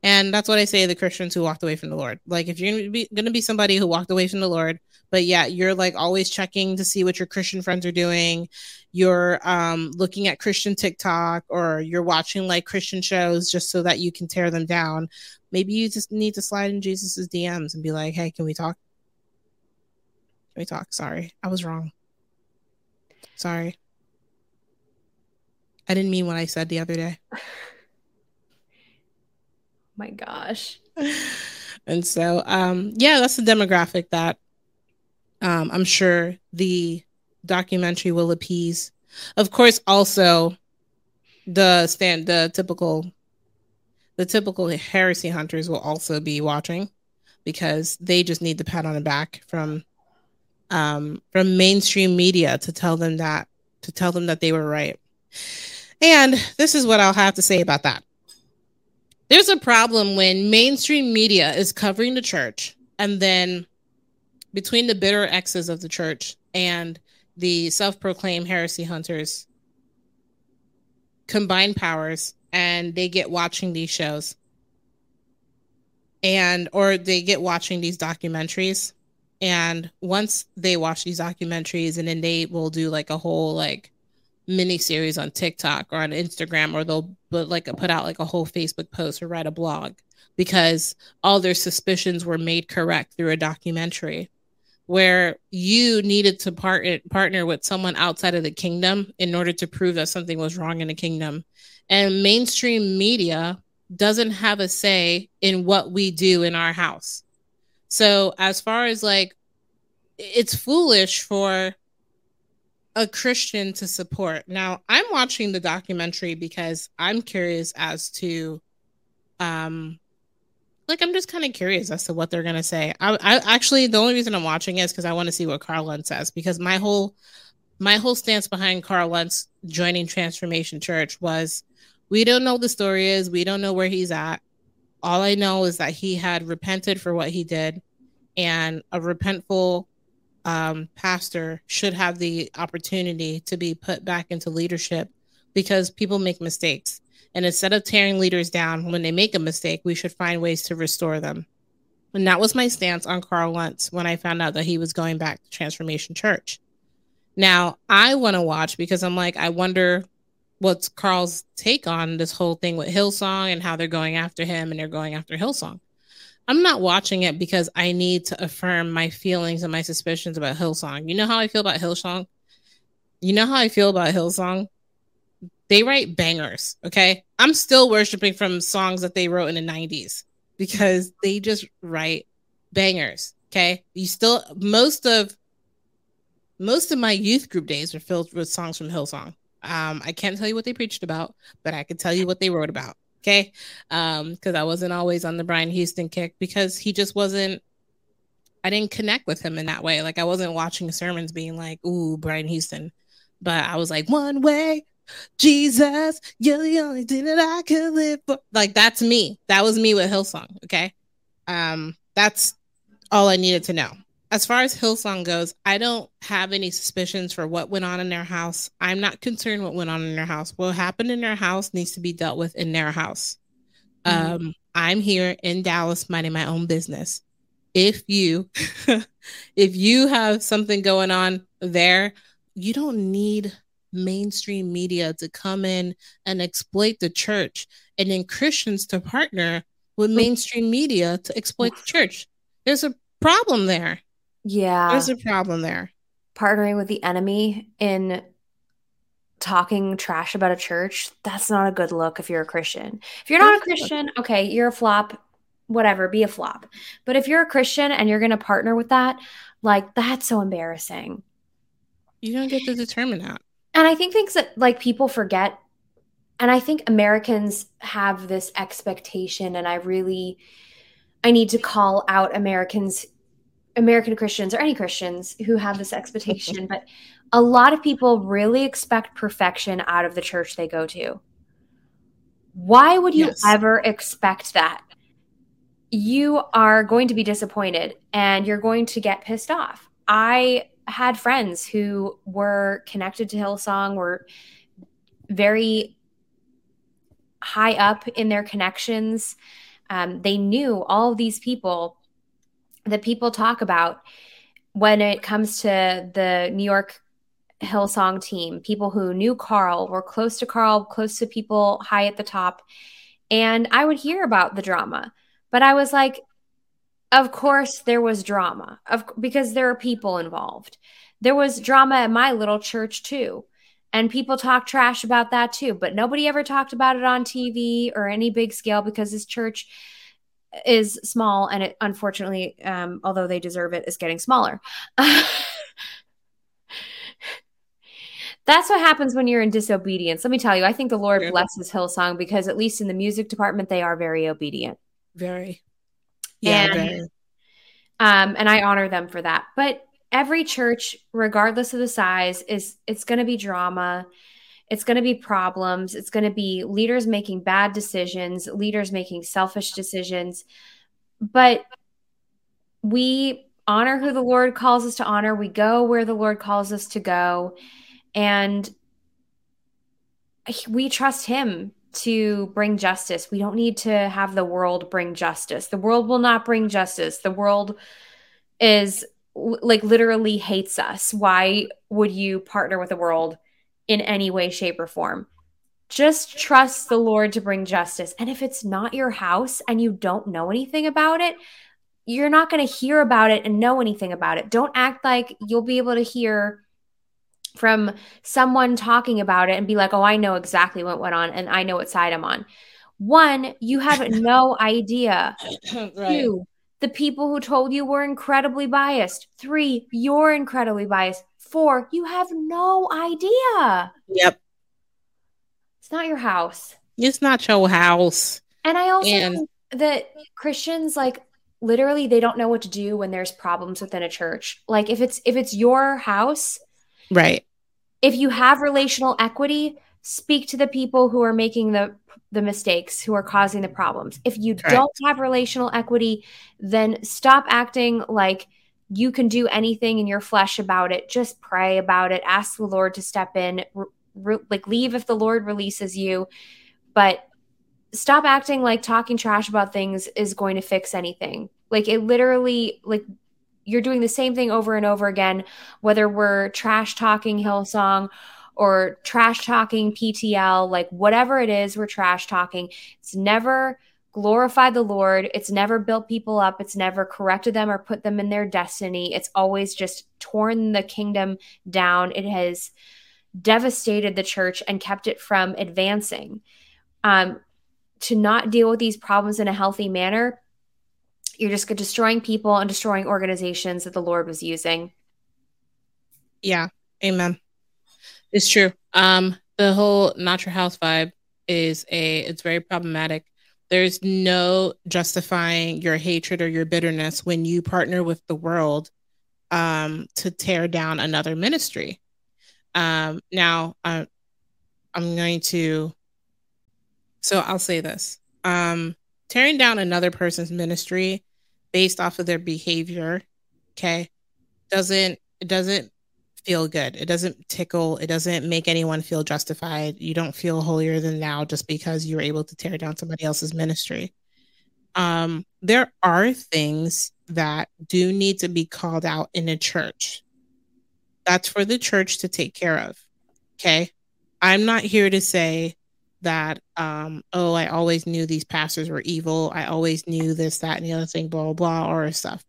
And that's what i say to the christians who walked away from the lord. Like if you're going to be going to be somebody who walked away from the lord but yeah you're like always checking to see what your christian friends are doing you're um looking at christian tiktok or you're watching like christian shows just so that you can tear them down maybe you just need to slide in jesus's dms and be like hey can we talk we talk. Sorry. I was wrong. Sorry. I didn't mean what I said the other day. My gosh. And so um yeah, that's the demographic that um I'm sure the documentary will appease. Of course, also the stand the typical the typical heresy hunters will also be watching because they just need the pat on the back from um, from mainstream media to tell them that to tell them that they were right. And this is what I'll have to say about that. There's a problem when mainstream media is covering the church and then between the bitter exes of the church and the self-proclaimed heresy hunters combine powers and they get watching these shows and or they get watching these documentaries and once they watch these documentaries and then they will do like a whole like mini series on TikTok or on Instagram or they'll put like put out like a whole Facebook post or write a blog because all their suspicions were made correct through a documentary where you needed to part- partner with someone outside of the kingdom in order to prove that something was wrong in the kingdom. And mainstream media doesn't have a say in what we do in our house so as far as like it's foolish for a Christian to support. Now, I'm watching the documentary because I'm curious as to um like I'm just kind of curious as to what they're gonna say. I, I actually the only reason I'm watching is because I want to see what Carl Lentz says because my whole my whole stance behind Carl Lentz joining Transformation Church was we don't know the story is we don't know where he's at all I know is that he had repented for what he did, and a repentful um, pastor should have the opportunity to be put back into leadership because people make mistakes. And instead of tearing leaders down when they make a mistake, we should find ways to restore them. And that was my stance on Carl Lentz when I found out that he was going back to Transformation Church. Now, I want to watch because I'm like, I wonder what's Carl's take on this whole thing with Hillsong and how they're going after him and they're going after Hillsong. I'm not watching it because I need to affirm my feelings and my suspicions about Hillsong. You know how I feel about Hillsong? You know how I feel about Hillsong? They write bangers, okay? I'm still worshiping from songs that they wrote in the 90s because they just write bangers, okay? You still most of most of my youth group days were filled with songs from Hillsong. Um, I can't tell you what they preached about, but I can tell you what they wrote about. Okay. Um, because I wasn't always on the Brian Houston kick because he just wasn't I didn't connect with him in that way. Like I wasn't watching sermons being like, ooh, Brian Houston. But I was like, one way, Jesus, you're the only thing that I could live for. Like that's me. That was me with Hillsong. Okay. Um, that's all I needed to know as far as Hillsong goes, I don't have any suspicions for what went on in their house. I'm not concerned what went on in their house. What happened in their house needs to be dealt with in their house. Mm-hmm. Um, I'm here in Dallas minding my own business. If you if you have something going on there, you don't need mainstream media to come in and exploit the church and then Christians to partner with mainstream media to exploit the church. There's a problem there. Yeah. There's a problem there. Partnering with the enemy in talking trash about a church, that's not a good look if you're a Christian. If you're not a Christian, okay, you're a flop, whatever, be a flop. But if you're a Christian and you're going to partner with that, like that's so embarrassing. You don't get to determine that. And I think things that like people forget and I think Americans have this expectation and I really I need to call out Americans American Christians or any Christians who have this expectation, but a lot of people really expect perfection out of the church they go to. Why would you yes. ever expect that? You are going to be disappointed and you're going to get pissed off. I had friends who were connected to Hillsong, were very high up in their connections. Um, they knew all of these people that people talk about when it comes to the New York Hillsong team, people who knew Carl, were close to Carl, close to people high at the top. And I would hear about the drama, but I was like, of course there was drama of, because there are people involved. There was drama at my little church too. And people talk trash about that too, but nobody ever talked about it on TV or any big scale because this church is small and it unfortunately um, although they deserve it is getting smaller That's what happens when you're in disobedience. Let me tell you, I think the Lord yeah. blesses Hillsong because at least in the music department, they are very obedient. Very. Yeah, and, very. Um, and I honor them for that. But every church, regardless of the size, is it's gonna be drama. It's going to be problems. It's going to be leaders making bad decisions, leaders making selfish decisions. But we honor who the Lord calls us to honor. We go where the Lord calls us to go. And we trust him to bring justice. We don't need to have the world bring justice. The world will not bring justice. The world is like literally hates us. Why would you partner with the world in any way, shape, or form? Just trust the Lord to bring justice. And if it's not your house and you don't know anything about it, you're not going to hear about it and know anything about it. Don't act like you'll be able to hear from someone talking about it and be like, oh, I know exactly what went on and I know what side I'm on. One, you have no idea. right. Two, the people who told you were incredibly biased. Three, you're incredibly biased. Four, you have no idea. Yep. It's not your house. It's not your house. And I also and- think that Christians like literally they don't know what to do when there's problems within a church. Like if it's if it's your house, Right. If you have relational equity, speak to the people who are making the the mistakes, who are causing the problems. If you Correct. don't have relational equity, then stop acting like you can do anything in your flesh about it. Just pray about it. Ask the Lord to step in. Re- re- like leave if the Lord releases you, but stop acting like talking trash about things is going to fix anything. Like it literally like you're doing the same thing over and over again, whether we're trash talking Hillsong or trash talking PTL, like whatever it is, we're trash talking. It's never glorified the Lord. It's never built people up. It's never corrected them or put them in their destiny. It's always just torn the kingdom down. It has devastated the church and kept it from advancing. Um, to not deal with these problems in a healthy manner you're just destroying people and destroying organizations that the Lord was using. Yeah, amen. It's true. Um, the whole not your house vibe is a it's very problematic. There's no justifying your hatred or your bitterness when you partner with the world um, to tear down another ministry. Um, now, uh, I'm going to. So I'll say this: um, tearing down another person's ministry based off of their behavior, okay, doesn't it doesn't feel good. It doesn't tickle. It doesn't make anyone feel justified. You don't feel holier than thou just because you were able to tear down somebody else's ministry. Um, there are things that do need to be called out in a church. That's for the church to take care of. Okay. I'm not here to say that um oh i always knew these pastors were evil i always knew this that and the other thing blah blah blah or stuff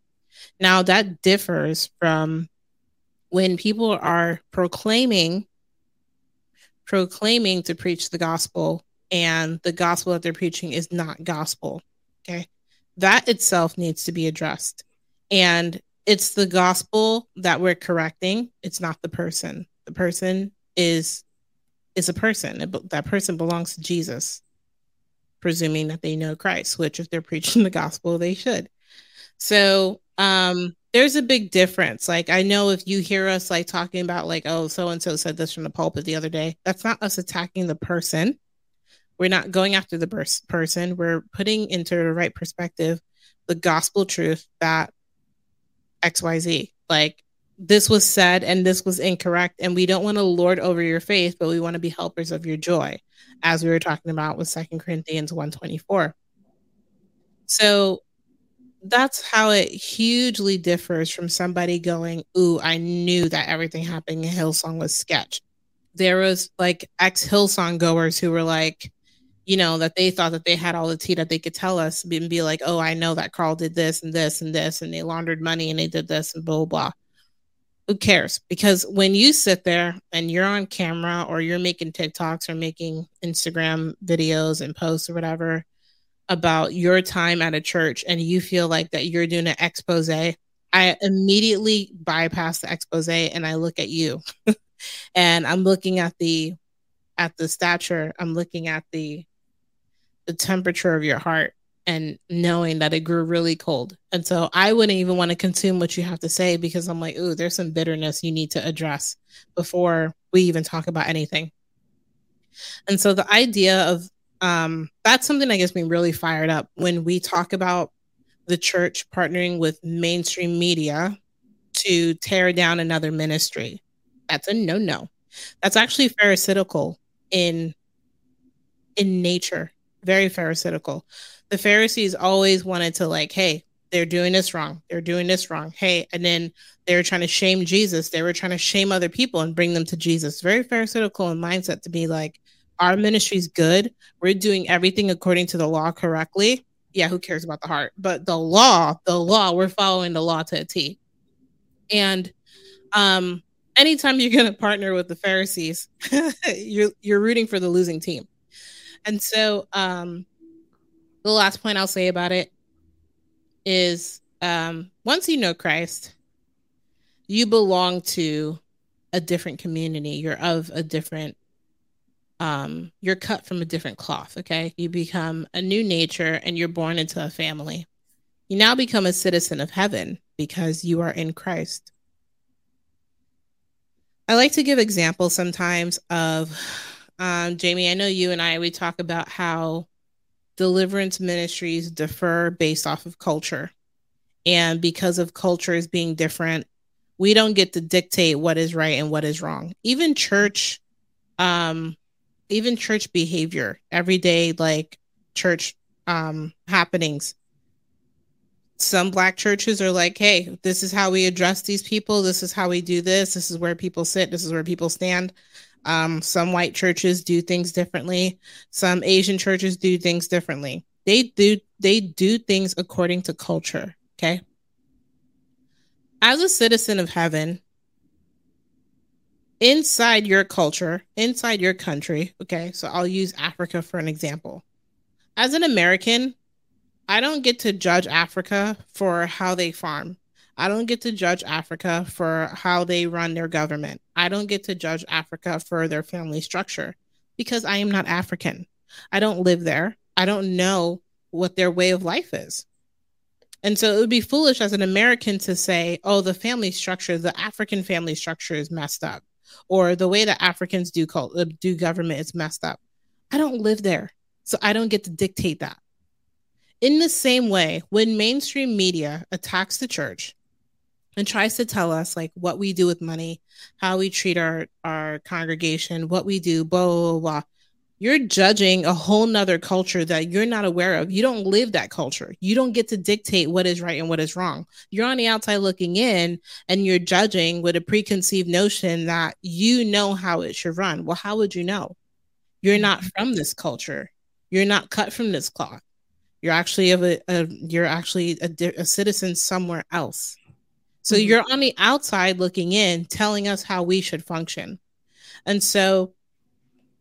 now that differs from when people are proclaiming proclaiming to preach the gospel and the gospel that they're preaching is not gospel okay? That itself needs to be addressed. And it's the gospel that we're correcting. It's not the person. The person is is a person. That person belongs to jesus presuming that they know christ which if they're preaching the gospel they should. So um there's a big difference. Like i know if you hear us like talking about like oh so and so said this from the pulpit the other day that's not us attacking the person. We're not going after the person. We're putting into the right perspective the gospel truth that xyz like this was said and this was incorrect and we don't want to lord over your faith but we want to be helpers of your joy as we were talking about with second corinthians 124 so that's how it hugely differs from somebody going ooh i knew that everything happening in hillsong was sketch there was like ex hillsong goers who were like you know that they thought that they had all the tea that they could tell us and be like oh i know that carl did this and this and this and they laundered money and they did this and blah blah who cares? Because when you sit there and you're on camera or you're making TikToks or making Instagram videos and posts or whatever about your time at a church and you feel like that you're doing an expose, I immediately bypass the expose and I look at you. and I'm looking at the at the stature, I'm looking at the the temperature of your heart and knowing that it grew really cold. And so I wouldn't even want to consume what you have to say because I'm like, ooh, there's some bitterness you need to address before we even talk about anything. And so the idea of um, that's something that gets me really fired up when we talk about the church partnering with mainstream media to tear down another ministry. That's a no no. That's actually pharisaical in in nature, very pharisaical the Pharisees always wanted to like, hey, they're doing this wrong. They're doing this wrong. Hey, and then they were trying to shame Jesus. They were trying to shame other people and bring them to Jesus. Very pharisaical in mindset to be like, our ministry's good. We're doing everything according to the law correctly. Yeah, who cares about the heart? But the law, the law, we're following the law to a T. And um, anytime you're going to partner with the Pharisees, you're you're rooting for the losing team. And so um, the last point I'll say about it is um, once you know Christ, you belong to a different community. You're of a different, um, you're cut from a different cloth. Okay. You become a new nature and you're born into a family. You now become a citizen of heaven because you are in Christ. I like to give examples sometimes of, um, Jamie, I know you and I, we talk about how deliverance ministries differ based off of culture. And because of cultures being different, we don't get to dictate what is right and what is wrong. Even church, um, even church behavior, everyday like church um happenings. Some black churches are like, hey, this is how we address these people. This is how we do this. This is where people sit. This is where people stand. Um, some white churches do things differently. Some Asian churches do things differently. They do they do things according to culture. Okay. As a citizen of heaven, inside your culture, inside your country, okay, so I'll use Africa for an example. As an American, I don't get to judge Africa for how they farm. I don't get to judge Africa for how they run their government. I don't get to judge Africa for their family structure because I am not African. I don't live there. I don't know what their way of life is. And so it would be foolish as an American to say, oh, the family structure, the African family structure is messed up, or the way that Africans do, cult, uh, do government is messed up. I don't live there. So I don't get to dictate that. In the same way, when mainstream media attacks the church, and tries to tell us like what we do with money, how we treat our our congregation, what we do, blah blah blah. You're judging a whole nother culture that you're not aware of. You don't live that culture. You don't get to dictate what is right and what is wrong. You're on the outside looking in and you're judging with a preconceived notion that you know how it should run. Well, how would you know? You're not from this culture. You're not cut from this cloth. You're actually of a, a you're actually a, a, citizen somewhere else. So mm-hmm. you're on the outside looking in, telling us how we should function. And so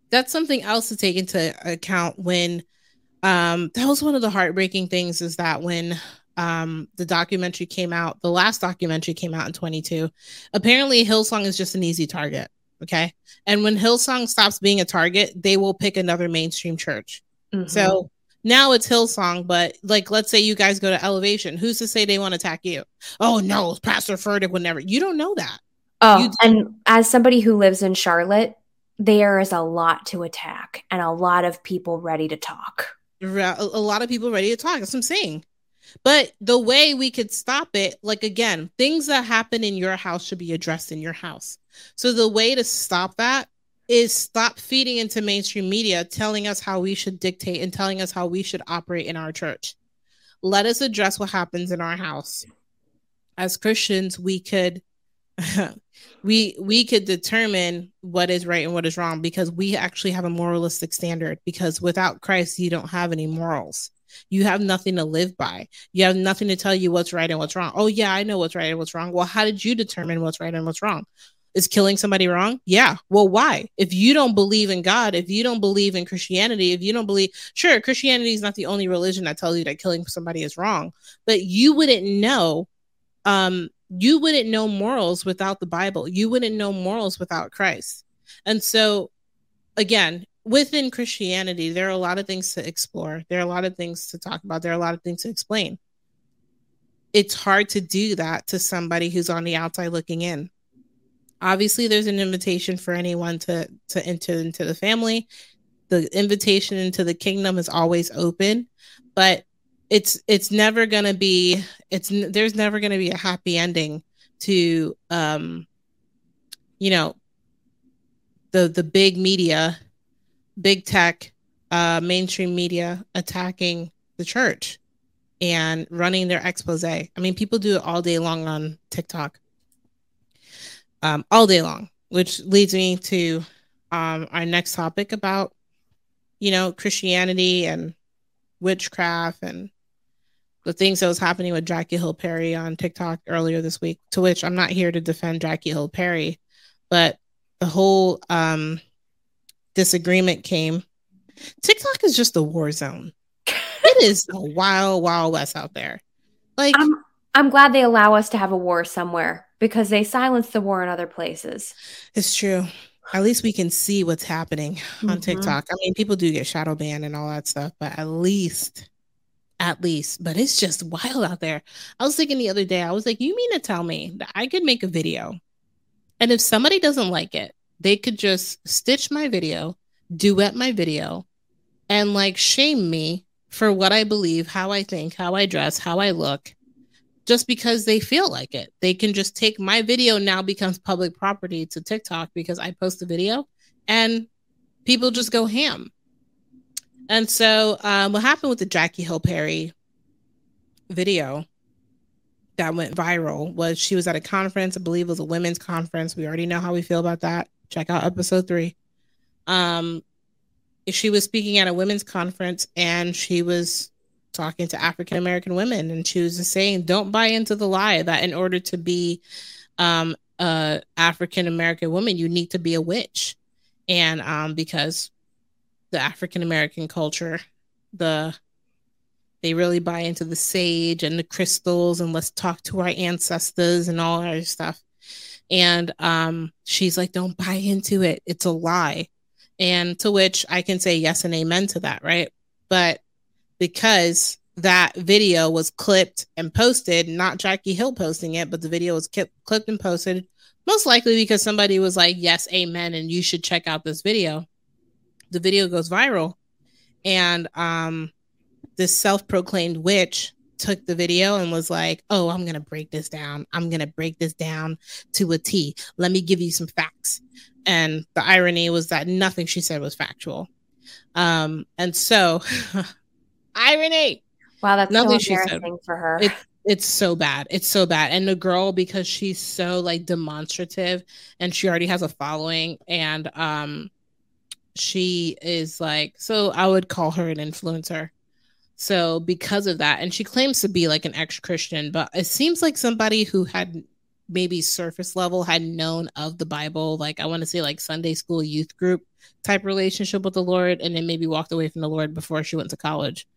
that's something else to take into account when um that was one of the heartbreaking things is that when um the documentary came out, the last documentary came out in 22. Apparently Hillsong is just an easy target. Okay. And when Hillsong stops being a target, they will pick another mainstream church. Mm-hmm. So now it's Hillsong, but like, let's say you guys go to Elevation. Who's to say they want to attack you? Oh, no, Pastor Furtick would never. You don't know that. Oh, and as somebody who lives in Charlotte, there is a lot to attack and a lot of people ready to talk. A lot of people ready to talk. That's what I'm saying. But the way we could stop it, like again, things that happen in your house should be addressed in your house. So the way to stop that is stop feeding into mainstream media telling us how we should dictate and telling us how we should operate in our church. Let us address what happens in our house. As Christians, we could we we could determine what is right and what is wrong because we actually have a moralistic standard because without Christ you don't have any morals. You have nothing to live by. You have nothing to tell you what's right and what's wrong. Oh yeah, I know what's right and what's wrong. Well, how did you determine what's right and what's wrong? Is killing somebody wrong? Yeah. Well, why? If you don't believe in God, if you don't believe in Christianity, if you don't believe, sure, Christianity is not the only religion that tells you that killing somebody is wrong, but you wouldn't know um you wouldn't know morals without the Bible. You wouldn't know morals without Christ. And so, again, within Christianity, there are a lot of things to explore. There are a lot of things to talk about. There are a lot of things to explain. It's hard to do that to somebody who's on the outside looking in. Obviously, there's an invitation for anyone to to enter into the family. The invitation into the kingdom is always open, but it's it's never to be it's there's never to be a happy ending to um you know the the big media big tech uh mainstream media attacking the church and running their expose. I mean people do it all day long on tiktok. Um all day long which leads me to um our next topic about you know christianity and witchcraft and the things that was happening with Jackie Hill Perry on TikTok earlier this week, to which I'm not here to defend Jackie Hill Perry, but the whole um, disagreement came. TikTok is just a war zone. it is a wild, wild west out there. Like I'm, I'm glad they allow us to have a war somewhere because they silence the war in other places. It's true. At least we can see what's happening mm-hmm. on TikTok. I mean, people do get shadow banned and all that stuff, but at least at least, but it's just wild out there. I was thinking the other day, I was like, you mean to tell me that I could make a video and if somebody doesn't like it, they could just stitch my video, duet my video, and like shame me for what I believe, how I think, how I dress, how I look, just because they feel like it. They can just take my video now becomes public property to TikTok because I post a video and people just go ham. And so, um, what happened with the Jackie Hill Perry video that went viral was she was at a conference, I believe it was a women's conference. We already know how we feel about that. Check out episode three. Um, she was speaking at a women's conference and she was talking to African American women, and she was just saying, "Don't buy into the lie that in order to be um, a African American woman, you need to be a witch." And um, because the African American culture. The they really buy into the sage and the crystals and let's talk to our ancestors and all that stuff. And um, she's like, don't buy into it. It's a lie. And to which I can say yes and amen to that, right? But because that video was clipped and posted, not Jackie Hill posting it, but the video was clipped and posted, most likely because somebody was like, yes, amen, and you should check out this video the video goes viral and um this self-proclaimed witch took the video and was like, "Oh, I'm to break this down. I'm to break this down to a T. Let me give you some facts." And the irony was that nothing she said was factual. Um and so irony. Wow, that's nothing so embarrassing for her. It, it's so bad. It's so bad. And the girl because she's so like demonstrative and she already has a following and um she is like, so I would call her an influencer. So because of that, and she claims to be like an ex Christian, but it seems like somebody who had maybe surface level had known of the Bible, like I want to say like Sunday school youth group type relationship with the Lord, and then maybe walked away from the Lord before she went to college.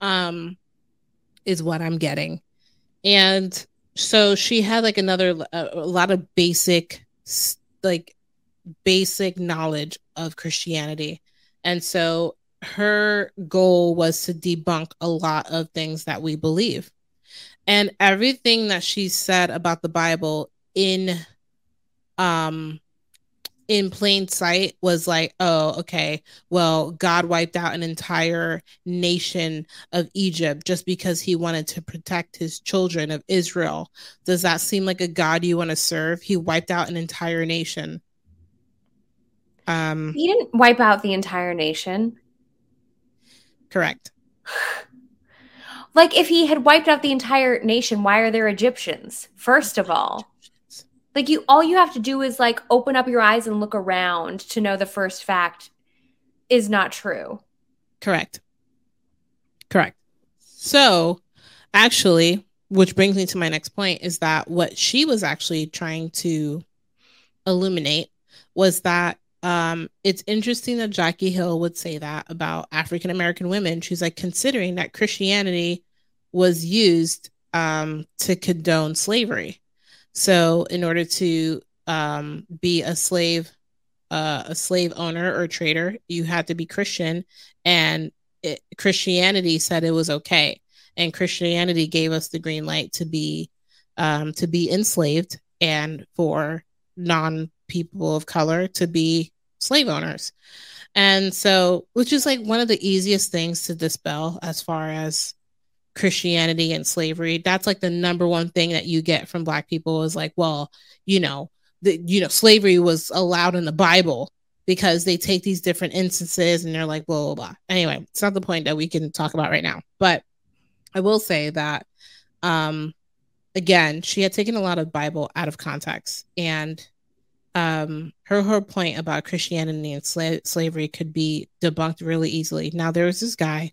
Um, is what I'm getting, and so she had like another a, a lot of basic like basic knowledge of Christianity, and so her goal was to debunk a lot of things that we believe. And everything that she said about the Bible in um in plain sight was like, oh, okay, well, God wiped out an entire nation of Egypt just because he wanted to protect his children of Israel. Does that seem like a God you want to serve? He wiped out an entire nation. Um, he didn't wipe out the entire nation. Correct. Like if he had wiped out the entire nation, why are there Egyptians? First of all. Like you all you have to do is like open up your eyes and look around to know the first fact is not true. Correct. Correct. So, actually, which brings me to my next point is that what she was actually trying to illuminate was that um, it's interesting that Jackie Hill would say that about African American women. She's like considering that Christianity was used um, to condone slavery. So, in order to um, be a slave, uh, a slave owner or trader, you had to be Christian, and it, Christianity said it was okay, and Christianity gave us the green light to be um, to be enslaved and for non people of color to be slave owners. And so, which is like one of the easiest things to dispel as far as Christianity and slavery. That's like the number one thing that you get from black people is like, well, you know, the you know, slavery was allowed in the Bible because they take these different instances and they're like, blah, blah, blah. Anyway, it's not the point that we can talk about right now. But I will say that um again, she had taken a lot of Bible out of context and um her her point about Christianity and sla- slavery could be debunked really easily. Now there was this guy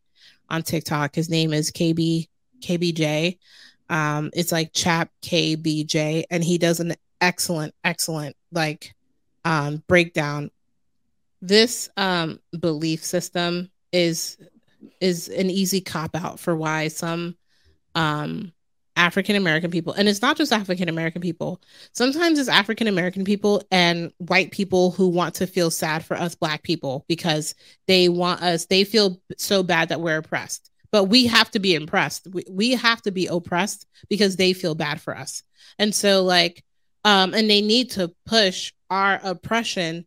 on TikTok. His name is KB KBJ. Um, it's like Chap KBJ, and he does an excellent, excellent like um breakdown. This um belief system is is an easy cop out for why some um African American people, and it's not just African American people. Sometimes it's African American people and white people who want to feel sad for us black people because they want us, they feel so bad that we're oppressed. But we have to be impressed. We, we have to be oppressed because they feel bad for us. And so, like, um, and they need to push our oppression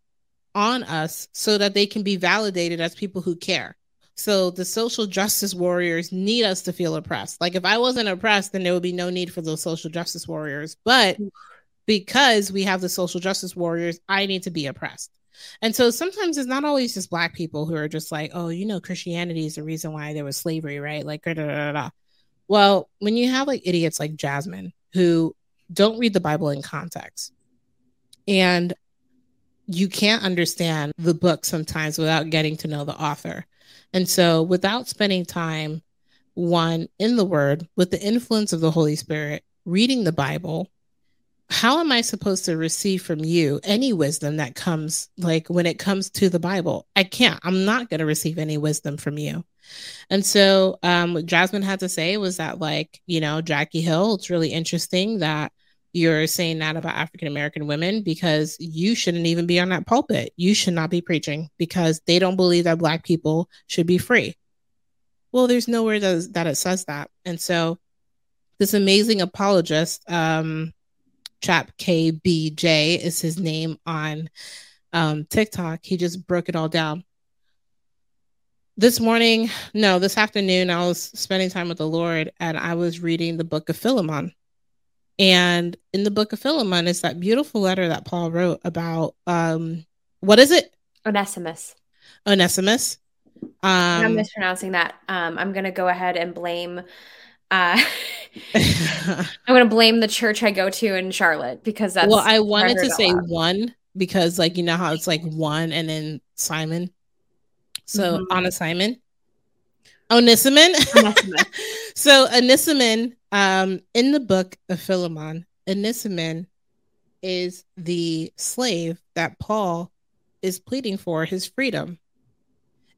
on us so that they can be validated as people who care. So the social justice warriors need us to feel oppressed. Like if I wasn't oppressed, then there would be no need for those social justice warriors. But because we have the social justice warriors, I need to be oppressed. And so sometimes it's not always just black people who are just like, oh, you know, Christianity is the reason why there was slavery, right? Like, da, da, da, well, when you have like idiots like Jasmine who don't read the Bible in context and you can't understand the book sometimes without getting to know the author. And so, without spending time, one, in the Word, with the influence of the Holy Spirit, reading the Bible, how am I supposed to receive from you any wisdom that comes, like when it comes to the Bible? I can't. I'm not going to receive any wisdom from you. And so, um, what Jasmine had to say was that, like, you know, Jackie Hill, it's really interesting that you're saying that about African American women because you shouldn't even be on that pulpit. You should not be preaching because they don't believe that Black people should be free. Well, there's nowhere that, it says that. And so this amazing apologist, um, chap KBJ is his name on um, TikTok. He just broke it all down. This morning, no, this afternoon, I was spending time with the Lord and I was reading the book of Philemon and in the book of Philemon is that beautiful letter that Paul wrote about um what is it? Onesimus. Onesimus. Um, I'm mispronouncing that. Um, I'm gonna go ahead and blame uh, I'm going to blame the church I go to in Charlotte because that's well. I wanted to say one, because like you know how it's like one and then Simon. So mm-hmm. Anna Simon. Onesimus. so Onesimus, um, in the book of Philemon, Onesimus is the slave that Paul is pleading for his freedom.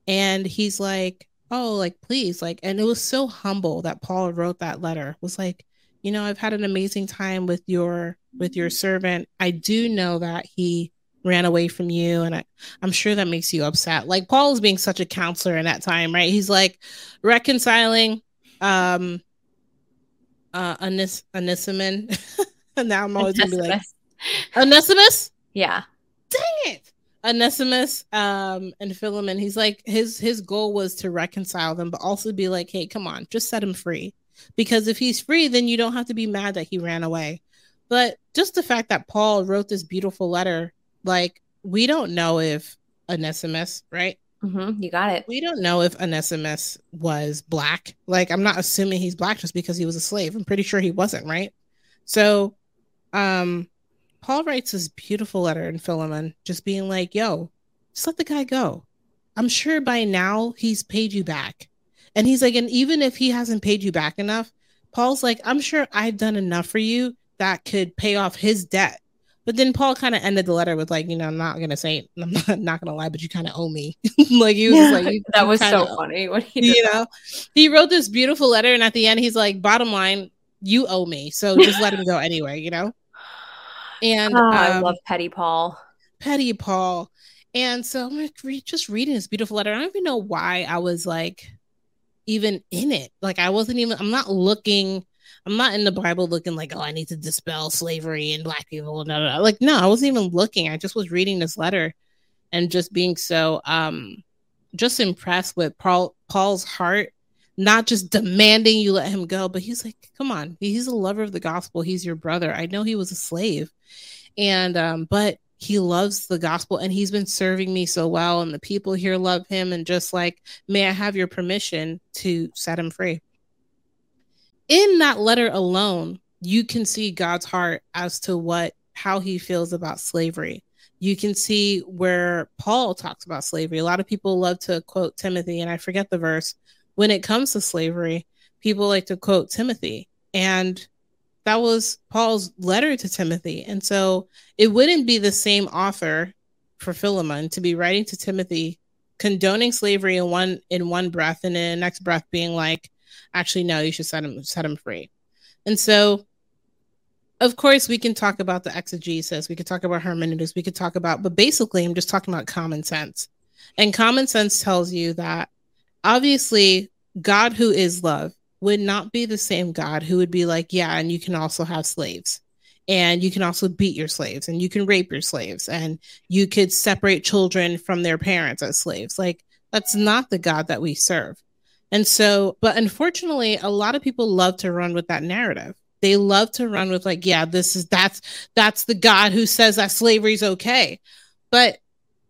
And he's like, Oh, like please, like, and it was so humble that Paul wrote that letter. was like, you know, I've had an amazing time with your with your servant. I do know that he ran away from you and I, i'm sure that makes you upset like paul is being such a counselor in that time right he's like reconciling um uh and now i'm always gonna be like onesimus. Yeah. Dang it! Onesimus um and philemon he's like his his goal was to reconcile them but also be like hey come on just set him free. Because if he's free then you don't have to be mad that he ran away. But just the fact that paul wrote this beautiful letter like we don't know if Onesimus, right? Mm-hmm, you got it. We don't know if Onesimus was black. Like, I'm not assuming he's black just because he was a slave. I'm pretty sure he wasn't, right? So, um, Paul writes this beautiful letter in Philemon, just being like, yo, just let the guy go. I'm sure by now he's paid you back. And he's like, and even if he hasn't paid you back enough, Paul's like, I'm sure I've done enough for you that could pay off his debt. But then Paul kind of ended the letter with like, you know, I'm not gonna say, I'm not, not gonna lie, but you kind of owe me. like he was yeah, like, that was so funny. What he you know, he wrote this beautiful letter, and at the end, he's like, bottom line, you owe me, so just let him go anyway, you know. And oh, um, I love Petty Paul. Petty Paul. And so I'm like re- just reading this beautiful letter. I don't even know why I was like even in it. Like I wasn't even. I'm not looking I'm not in the Bible looking like, oh, I need to dispel slavery and black people. No, no. Like, no, I wasn't even looking. I just was reading this letter and just being so um just impressed with Paul Paul's heart, not just demanding you let him go, but he's like, come on, he's a lover of the gospel. He's your brother. I know he was a slave. And um, but he loves the gospel and he's been serving me so well, and the people here love him, and just like, may I have your permission to set him free? In that letter alone, you can see God's heart as to what how he feels about slavery. You can see where Paul talks about slavery. A lot of people love to quote Timothy, and I forget the verse. When it comes to slavery, people like to quote Timothy. And that was Paul's letter to Timothy. And so it wouldn't be the same author for Philemon to be writing to Timothy condoning slavery in one in one breath and in the next breath being like actually no you should set him set him free. And so of course we can talk about the exegesis. We could talk about hermeneutics. We could talk about but basically i'm just talking about common sense. And common sense tells you that obviously god who is love would not be the same god who would be like yeah and you can also have slaves. And you can also beat your slaves and you can rape your slaves and you could separate children from their parents as slaves. Like that's not the god that we serve and so, but unfortunately, a lot of people love to run with that narrative. They love to run with like, yeah, this is that's that's the God who says that slavery is okay. But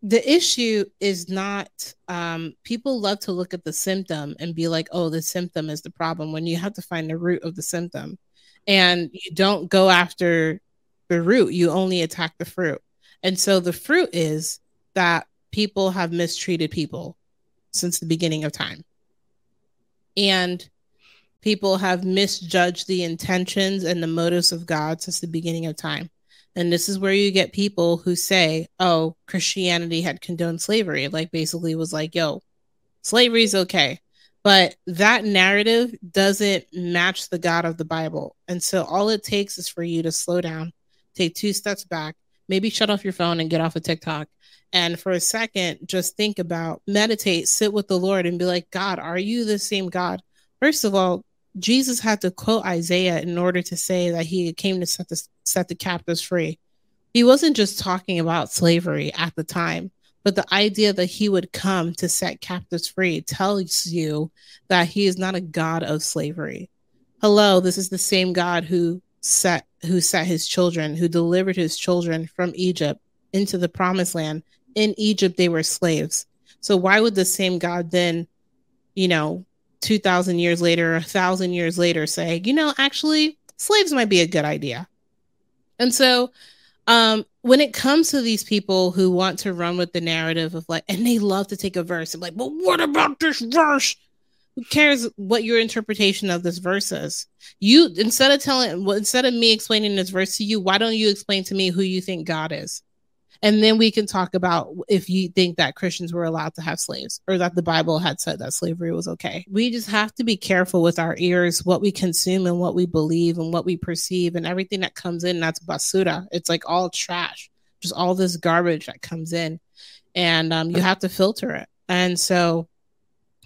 the issue is not um, people love to look at the symptom and be like, oh, the symptom is the problem when you have to find the root of the symptom. And you don't go after the root, you only attack the fruit. And so the fruit is that people have mistreated people since the beginning of time and people have misjudged the intentions and the motives of God since the beginning of time. And this is where you get people who say, oh, Christianity had condoned slavery. Like, basically, was like, yo, slavery is okay. But that narrative doesn't match the God of the Bible. And so all it takes is for you to slow down, take two steps back, maybe shut off your phone and get off of TikTok. And for a second, just think about, meditate, sit with the Lord and be like, God, are you the same God? First of all, Jesus had to quote Isaiah in order to say that he came to set the, set the captives free. He wasn't just talking about slavery at the time, but the idea that he would come to set captives free tells you that he is not a God of slavery. Hello, this is the same God who set who set his children, who delivered his children from Egypt into the promised land. In Egypt, they were slaves. So why would the same God then, you know, 2000 years later, a thousand years later say, you know, actually slaves might be a good idea. And so, um, when it comes to these people who want to run with the narrative of like, and they love to take a verse and like, well, what about this verse? Who cares what your interpretation of this verse is? You instead of telling, well, instead of me explaining this verse to you, why don't you explain to me who you think God is? And then we can talk about if you think that Christians were allowed to have slaves or that the Bible had said that slavery was okay. We just have to be careful with our ears, what we consume and what we believe and what we perceive, and everything that comes in. That's basura. It's like all trash, just all this garbage that comes in, and um, you have to filter it. And so,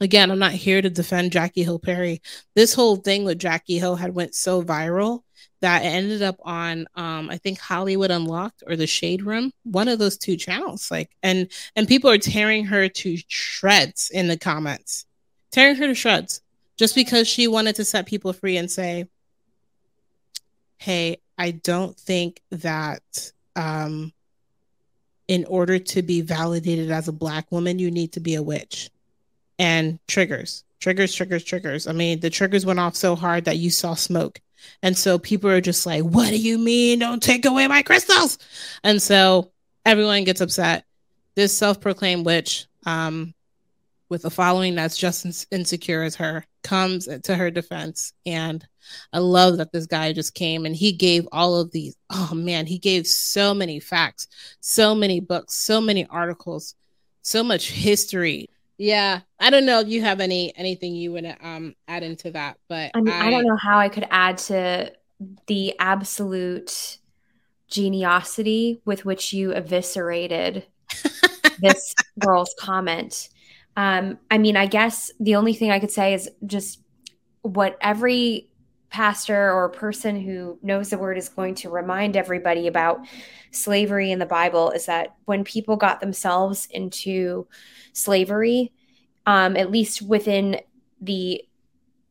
again, I'm not here to defend Jackie Hill Perry. This whole thing with Jackie Hill had went so viral that ended up on um I think Hollywood Unlocked or the Shade Room, one of those two channels. Like and and people are tearing her to shreds in the comments. Tearing her to shreds just because she wanted to set people free and say, "Hey, I don't think that um in order to be validated as a black woman, you need to be a witch." And triggers, triggers, triggers, triggers. I mean, the triggers went off so hard that you saw smoke and so people are just like, what do you mean? Don't take away my crystals. And so everyone gets upset. This self proclaimed witch, um, with a following that's just as insecure as her, comes to her defense. And I love that this guy just came and he gave all of these. Oh man, he gave so many facts, so many books, so many articles, so much history yeah, I don't know if you have any anything you would um add into that, but I mean, I, I don't know how I could add to the absolute geniosity with which you eviscerated this girl's comment. Um, I mean, I guess the only thing I could say is just what every pastor or person who knows the word is going to remind everybody about slavery in the Bible is that when people got themselves into slavery, um, at least within the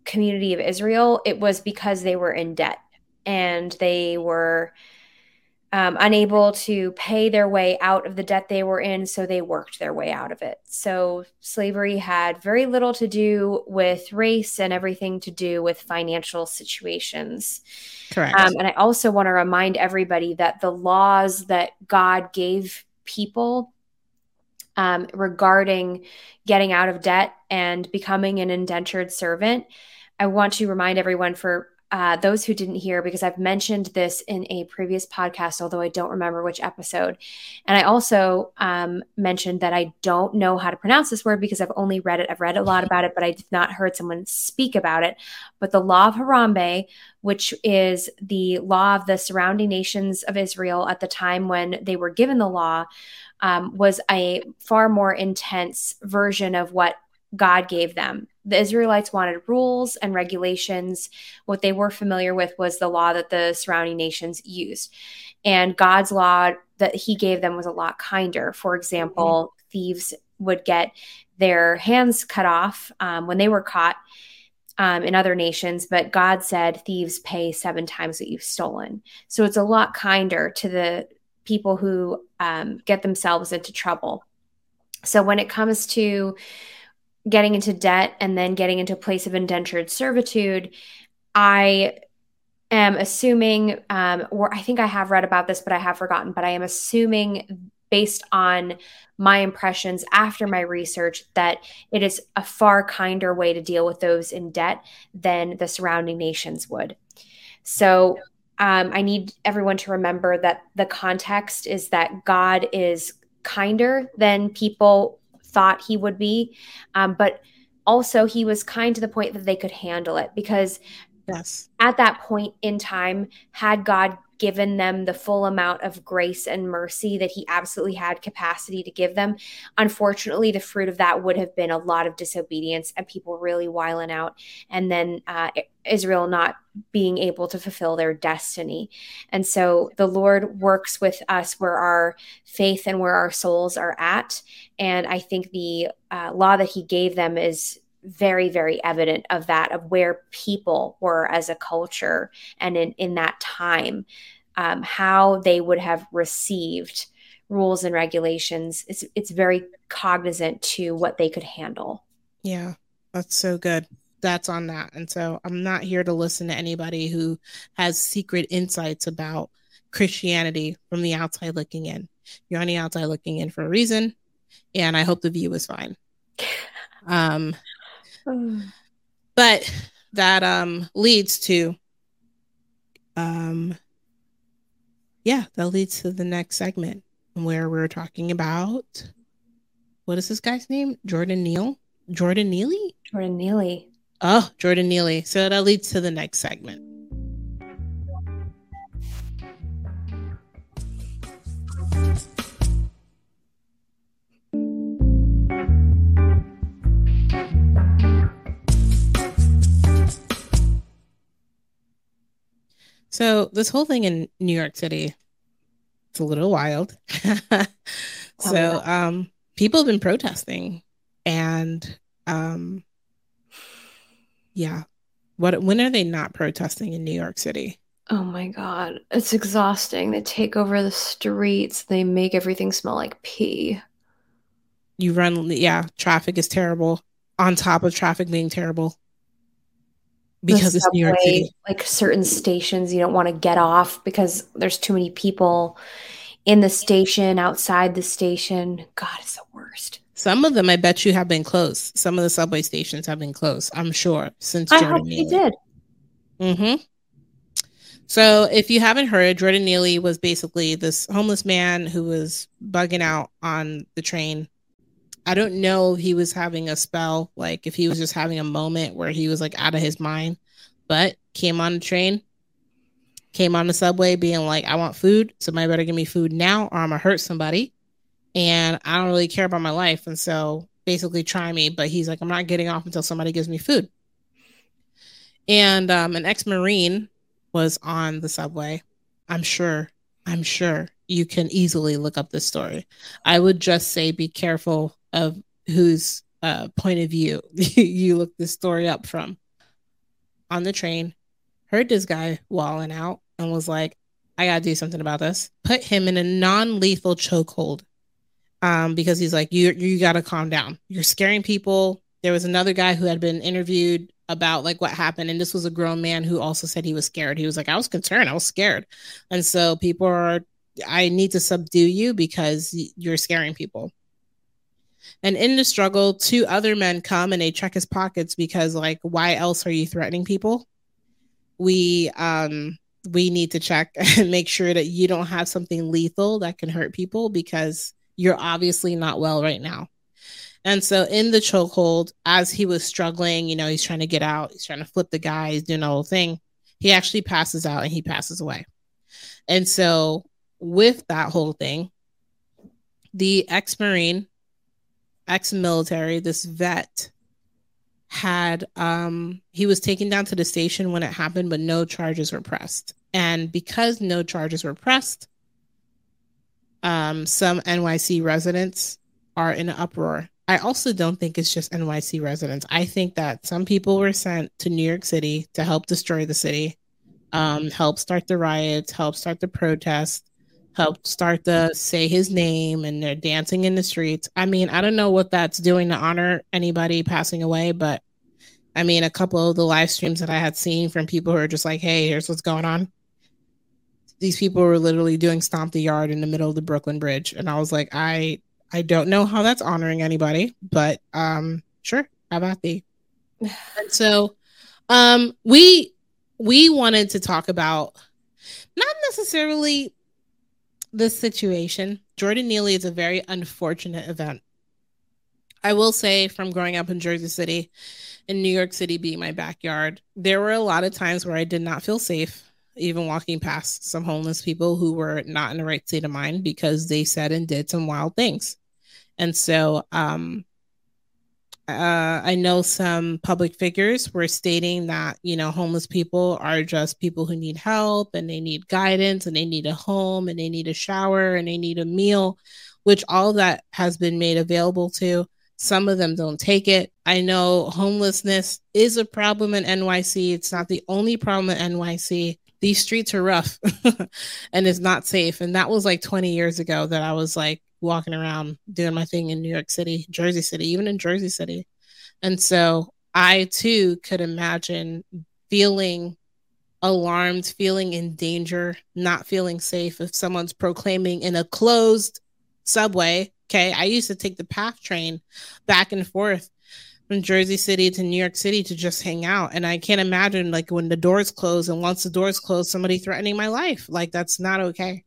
community of Israel, it was because they were in debt and they were um, unable to pay their way out of the debt they were in, so they worked their way out of it. So slavery had very little to do with race and everything to do with financial situations. Correct. Um, and I also want to remind everybody that the laws that God gave people um, regarding getting out of debt and becoming an indentured servant. I want to remind everyone for uh, those who didn't hear, because I've mentioned this in a previous podcast, although I don't remember which episode. And I also um, mentioned that I don't know how to pronounce this word because I've only read it. I've read a lot about it, but I've not heard someone speak about it. But the law of Harambe, which is the law of the surrounding nations of Israel at the time when they were given the law, um, was a far more intense version of what God gave them. The Israelites wanted rules and regulations. What they were familiar with was the law that the surrounding nations used. And God's law that he gave them was a lot kinder. For example, mm-hmm. thieves would get their hands cut off um, when they were caught um, in other nations, but God said thieves pay seven times what you've stolen. So it's a lot kinder to the people who um, get themselves into trouble. So when it comes to getting into debt and then getting into a place of indentured servitude, I am assuming, um, or I think I have read about this, but I have forgotten, but I am assuming based on my impressions after my research that it is a far kinder way to deal with those in debt than the surrounding nations would. So um, I need everyone to remember that the context is that God is kinder than people thought he would be. Um, but also, he was kind to the point that they could handle it because yes. at that point in time, had God given them the full amount of grace and mercy that he absolutely had capacity to give them. Unfortunately, the fruit of that would have been a lot of disobedience and people really wiling out, and then uh, Israel not being able to fulfill their destiny. And so the Lord works with us where our faith and where our souls are at. And I think the uh, law that he gave them is very very evident of that of where people were as a culture and in in that time um, how they would have received rules and regulations it's it's very cognizant to what they could handle yeah that's so good that's on that and so i'm not here to listen to anybody who has secret insights about Christianity from the outside looking in. You're on the outside looking in for a reason, and I hope the view is fine. Um, but that um leads to um yeah, that leads to the next segment where we're talking about what is this guy's name? Jordan Neal? Jordan Neely? Jordan Neely. Oh, Jordan Neely. So that leads to the next segment. So this whole thing in New York City, it's a little wild. so um, people have been protesting, and um, yeah, what when are they not protesting in New York City? Oh my god, it's exhausting. They take over the streets. They make everything smell like pee. You run, yeah. Traffic is terrible. On top of traffic being terrible, because it's New York City. Like certain stations, you don't want to get off because there's too many people in the station, outside the station. God, it's the worst. Some of them, I bet you, have been closed. Some of the subway stations have been closed. I'm sure since I Jordan hope Neely. did. Mm-hmm. So, if you haven't heard, Jordan Neely was basically this homeless man who was bugging out on the train. I don't know he was having a spell, like if he was just having a moment where he was like out of his mind, but came on the train, came on the subway being like, I want food. Somebody better give me food now or I'm going to hurt somebody and I don't really care about my life. And so basically try me, but he's like, I'm not getting off until somebody gives me food. And um, an ex Marine was on the subway. I'm sure, I'm sure you can easily look up this story. I would just say be careful of whose uh, point of view you look this story up from. On the train, heard this guy walling out and was like, I gotta do something about this. Put him in a non lethal chokehold um, because he's like, you you got to calm down. You're scaring people. There was another guy who had been interviewed about like what happened, and this was a grown man who also said he was scared. He was like, I was concerned, I was scared, and so people are. I need to subdue you because you're scaring people. And in the struggle, two other men come and they check his pockets because, like, why else are you threatening people? We um we need to check and make sure that you don't have something lethal that can hurt people because you're obviously not well right now. And so in the chokehold, as he was struggling, you know, he's trying to get out, he's trying to flip the guy, he's doing the whole thing. He actually passes out and he passes away. And so with that whole thing, the ex-marine, ex-military, this vet had um he was taken down to the station when it happened, but no charges were pressed. And because no charges were pressed, um, some NYC residents are in an uproar. I also don't think it's just NYC residents. I think that some people were sent to New York City to help destroy the city, um, help start the riots, help start the protests, help start the say his name, and they're dancing in the streets. I mean, I don't know what that's doing to honor anybody passing away, but I mean, a couple of the live streams that I had seen from people who are just like, hey, here's what's going on these people were literally doing stomp the yard in the middle of the Brooklyn Bridge, and I was like, I I don't know how that's honoring anybody, but um, sure, how about thee? and so, um, we we wanted to talk about not necessarily the situation. Jordan Neely is a very unfortunate event. I will say, from growing up in Jersey City, in New York City being my backyard, there were a lot of times where I did not feel safe even walking past some homeless people who were not in the right state of mind because they said and did some wild things. And so um, uh, I know some public figures were stating that, you know, homeless people are just people who need help and they need guidance and they need a home and they need a shower and they need a meal, which all that has been made available to. Some of them don't take it. I know homelessness is a problem in NYC. It's not the only problem in NYC these streets are rough and it's not safe. And that was like 20 years ago that I was like walking around doing my thing in New York City, Jersey City, even in Jersey City. And so I too could imagine feeling alarmed, feeling in danger, not feeling safe if someone's proclaiming in a closed subway. Okay. I used to take the PATH train back and forth from Jersey City to New York City to just hang out. And I can't imagine like when the doors close and once the doors close, somebody threatening my life. Like that's not okay.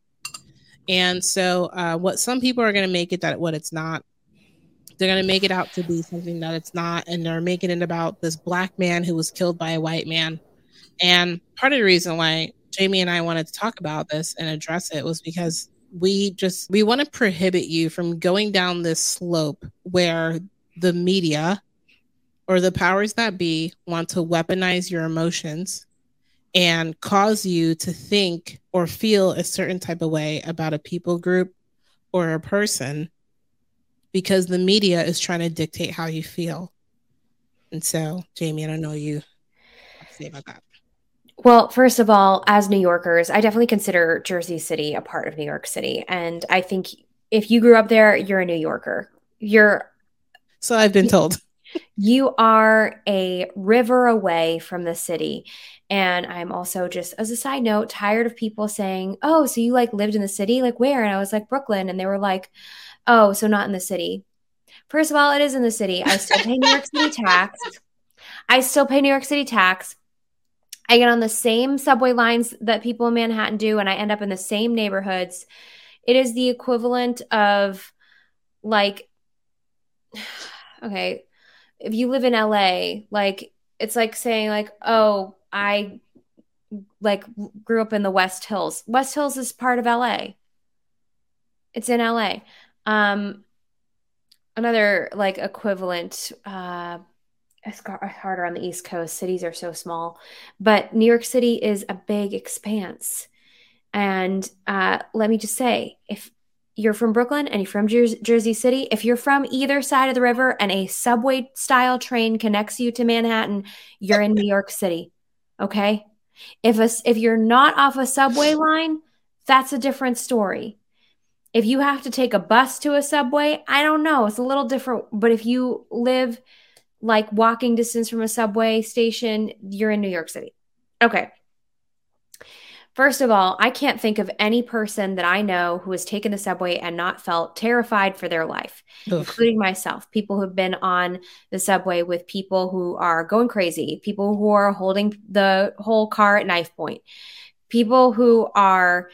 And so uh, what some people are going to make it that what it's not. They're going to make it out to be something that it's not. And they're making it about this black man who was killed by a white man. And part of the reason why Jamie and I wanted to talk about this and address it was because we just we want to prohibit you from going down this slope where the media or the powers that be want to weaponize your emotions and cause you to think or feel a certain type of way about a people group or a person because the media is trying to dictate how you feel. And so, Jamie, I don't know you say about that. Well, first of all, as New Yorkers, I definitely consider Jersey City a part of New York City. And I think if you grew up there, you're a New Yorker. You're so I've been told. You are a river away from the city. And I'm also just as a side note, tired of people saying, Oh, so you like lived in the city? Like where? And I was like, Brooklyn. And they were like, Oh, so not in the city. First of all, it is in the city. I still pay New York City tax. I still pay New York City tax. I get on the same subway lines that people in Manhattan do, and I end up in the same neighborhoods. It is the equivalent of like, okay, if you live in LA, like, it's like saying, like, oh, I like grew up in the West Hills. West Hills is part of LA. It's in LA. Um, another like equivalent uh it's harder on the East Coast. Cities are so small, but New York City is a big expanse. And uh, let me just say, if you're from Brooklyn and you're from Jer- Jersey City, if you're from either side of the river and a subway style train connects you to Manhattan, you're in New York City. Okay. If a, if you're not off a subway line, that's a different story. If you have to take a bus to a subway, I don't know. It's a little different. But if you live like walking distance from a subway station, you're in New York City. Okay. First of all, I can't think of any person that I know who has taken the subway and not felt terrified for their life, Ugh. including myself. People who've been on the subway with people who are going crazy, people who are holding the whole car at knife point, people who are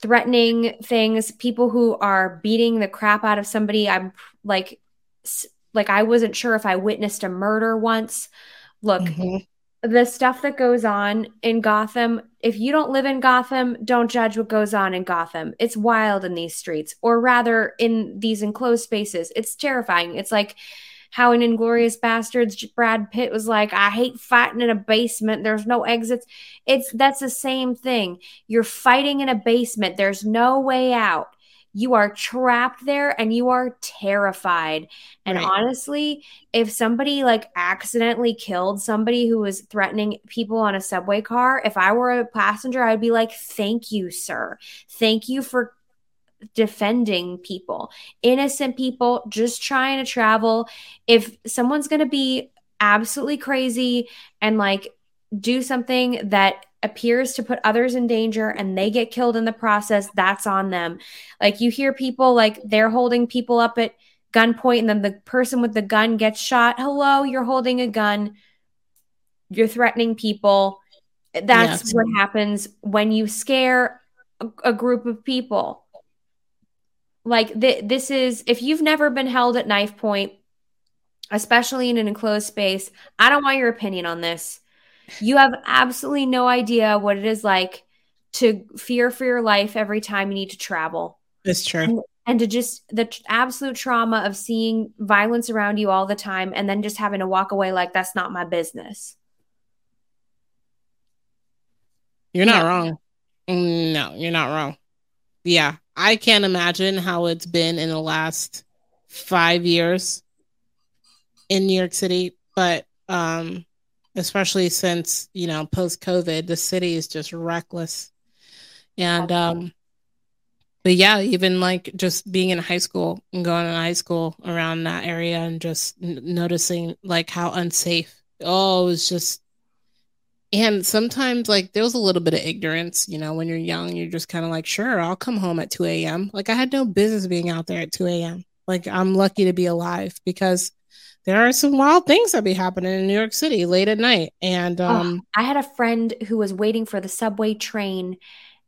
threatening things, people who are beating the crap out of somebody. I'm like like I wasn't sure if I witnessed a murder once. Look, mm-hmm. The stuff that goes on in Gotham, if you don't live in Gotham, don't judge what goes on in Gotham. It's wild in these streets, or rather in these enclosed spaces. It's terrifying. It's like how in Inglourious Basterds, Brad Pitt was like, I hate fighting in a basement. There's no exits. It's that's the same thing. You're fighting in a basement. There's no way out you are trapped there and you are terrified. And right. honestly, if somebody like accidentally killed somebody who was threatening people on a subway car, if I were a passenger, I'd be like, thank you, sir. Thank you for defending people, innocent people just trying to travel. If someone's going to be absolutely crazy and like do something that appears to put others in danger and they get killed in the process, that's on them. Like you hear people like they're holding people up at gunpoint and then the person with the gun gets shot. Hello, you're holding a gun. You're threatening people. That's yes. what happens when you scare a, a group of people. Like th- this is if you've never been held at knife point, especially in an enclosed space, I don't want your opinion on this you have absolutely no idea what it is like to fear for your life every time you need to travel. It's true. And, and to just the t- absolute trauma of seeing violence around you all the time and then just having to walk away like that's not my business. You're not wrong. No, you're not wrong. Yeah, I can't imagine how it's been in the last five years in New York City, but um, especially since you know post COVID, the city is just reckless. And um, but yeah, even like just being in high school and going to high school around that area and just n- noticing like how unsafe. Oh, it was just And sometimes, like, there was a little bit of ignorance, you know, when you're young, you're just kind of like, sure, I'll come home at 2 a.m. Like, I had no business being out there at 2 a.m. Like, I'm lucky to be alive because there are some wild things that be happening in New York City late at night. And um, oh, I had a friend who was waiting for the subway train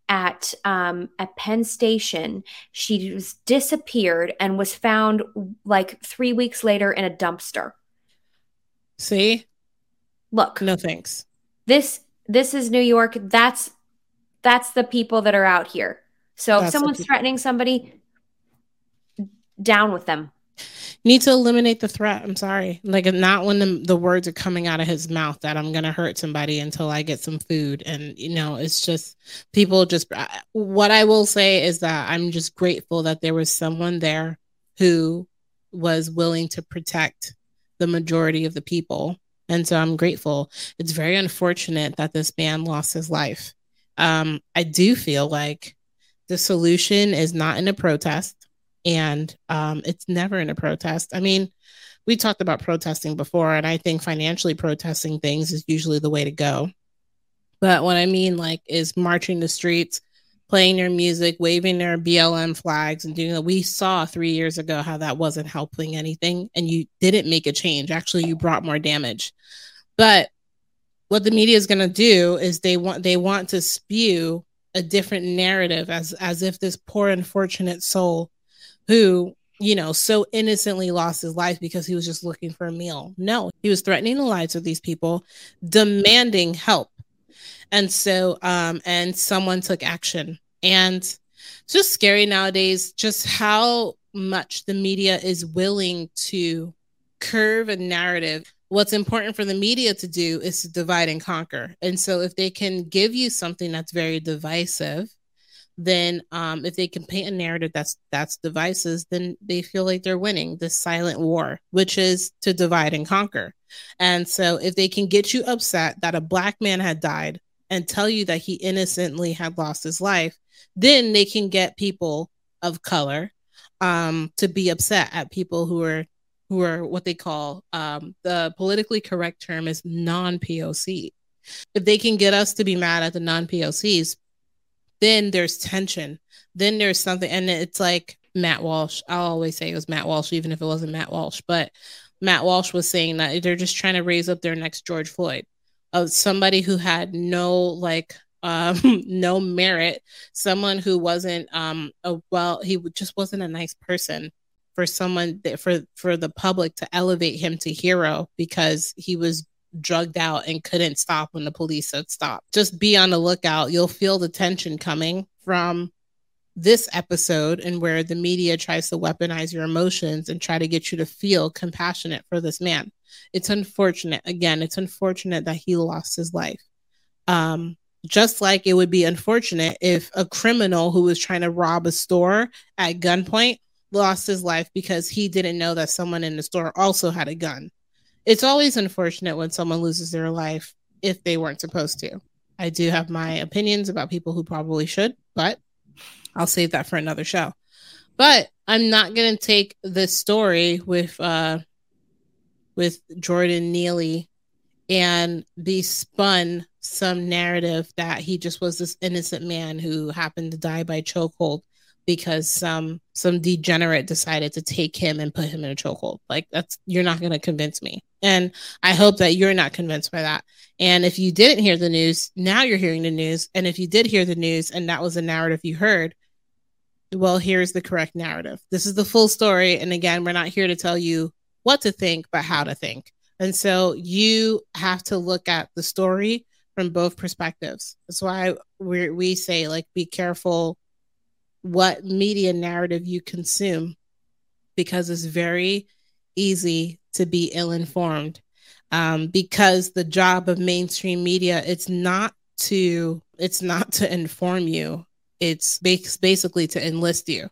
at um, at Penn Station. She was disappeared and was found like three weeks later in a dumpster. See, look, no thanks. This this is New York. That's that's the people that are out here. So that's if someone's threatening somebody, down with them. Need to eliminate the threat. I'm sorry. Like not when the, the words are coming out of his mouth that I'm gonna hurt somebody until I get some food. And you know, it's just people just what I will say is that I'm just grateful that there was someone there who was willing to protect the majority of the people and so I'm grateful. It's very unfortunate that this man lost his life. Um, I do feel like the solution is not in a protest, and um, it's never in a protest. I mean, we talked about protesting before, and I think financially protesting things is usually the way to go. But what I mean, like, is marching the streets, playing their music, waving their BLM flags, and doing that. We saw three years ago how that wasn't helping anything, and you didn't make a change. Actually, you brought more damage. But what the media is going to do is they want they want to spew a different narrative as as if this poor unfortunate soul who you know so innocently lost his life because he was just looking for a meal. No he was threatening the lives of these people demanding help. And so um and someone took action. And it's just scary nowadays just how much the media is willing to curve a narrative. What's important for the media to do is to divide and conquer. And so if they can give you something that's very divisive then um, if they can paint a narrative that's that's devices then they feel like they're winning this silent war which is to divide and conquer and so if they can get you upset that a black man had died and tell you that he innocently had lost his life, then they can get people of color um, to be upset at people who are who are what they call um, the politically correct term is non-POC. If they can get us to be mad at the non-POCs, then there's tension. Then there's something, and it's like Matt Walsh. I'll always say it was Matt Walsh, even if it wasn't Matt Walsh. But Matt Walsh was saying that they're just trying to raise up their next George Floyd of somebody who had no like um no merit someone who wasn't um a well he just wasn't a nice person for someone that, for for the public to elevate him to hero because he was drugged out and couldn't stop when the police said stop just be on the lookout you'll feel the tension coming from this episode and where the media tries to weaponize your emotions and try to get you to feel compassionate for this man. It's unfortunate. Again, it's unfortunate that he lost his life. Um, just like it would be unfortunate if a criminal who was trying to rob a store at gunpoint lost his life because he didn't know that someone in the store also had a gun. It's always unfortunate when someone loses their life if they weren't supposed to. I do have my opinions about people who probably should, but I'll save that for another show. But I'm not gonna take this story with uh with Jordan Neely and be spun some narrative that he just was this innocent man who happened to die by chokehold because some some degenerate decided to take him and put him in a chokehold. Like that's you're not going to convince me. And I hope that you're not convinced by that. And if you didn't hear the news, now you're hearing the news. And if you did hear the news and that was a narrative you heard, well, here's the correct narrative. This is the full story. And again, we're not here to tell you what to think, but how to think. And so you have to look at the story from both perspectives. That's why we we say like be careful what media narrative you consume because it's very easy to be ill informed. Um, because the job of mainstream media it's not to it's not to inform you it's basically to enlist you.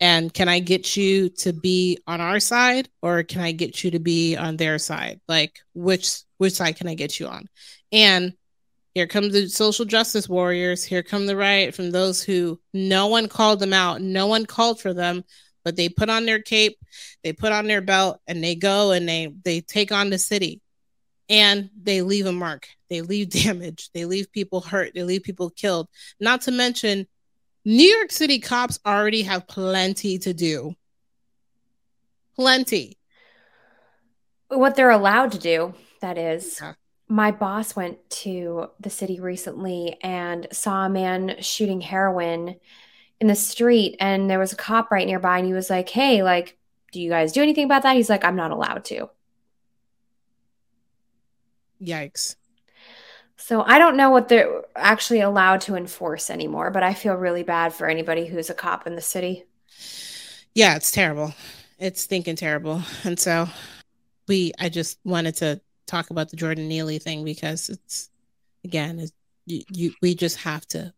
And can I get you to be on our side or can I get you to be on their side? Like which which side can I get you on? And here come the social justice warriors. Here come the riot from those who no one called them out. No one called for them, but they put on their cape, they put on their belt, and they go and they they take on the city. and they leave a mark. They leave damage. They leave people hurt. They leave people killed. Not to mention, New York City cops already have plenty to do. Plenty. What they're allowed to do, that is. Yeah. My boss went to the city recently and saw a man shooting heroin in the street, and there was a cop right nearby, and he was like, Hey, like, do you guys do anything about that? He's like, I'm not allowed to. Yikes. So I don't know what they're actually allowed to enforce anymore, but I feel really bad for anybody who's a cop in the city. Yeah, it's terrible. It's thinking terrible. And so we I just wanted to talk about the Jordan Neely thing because it's again, it's, you, you we just have to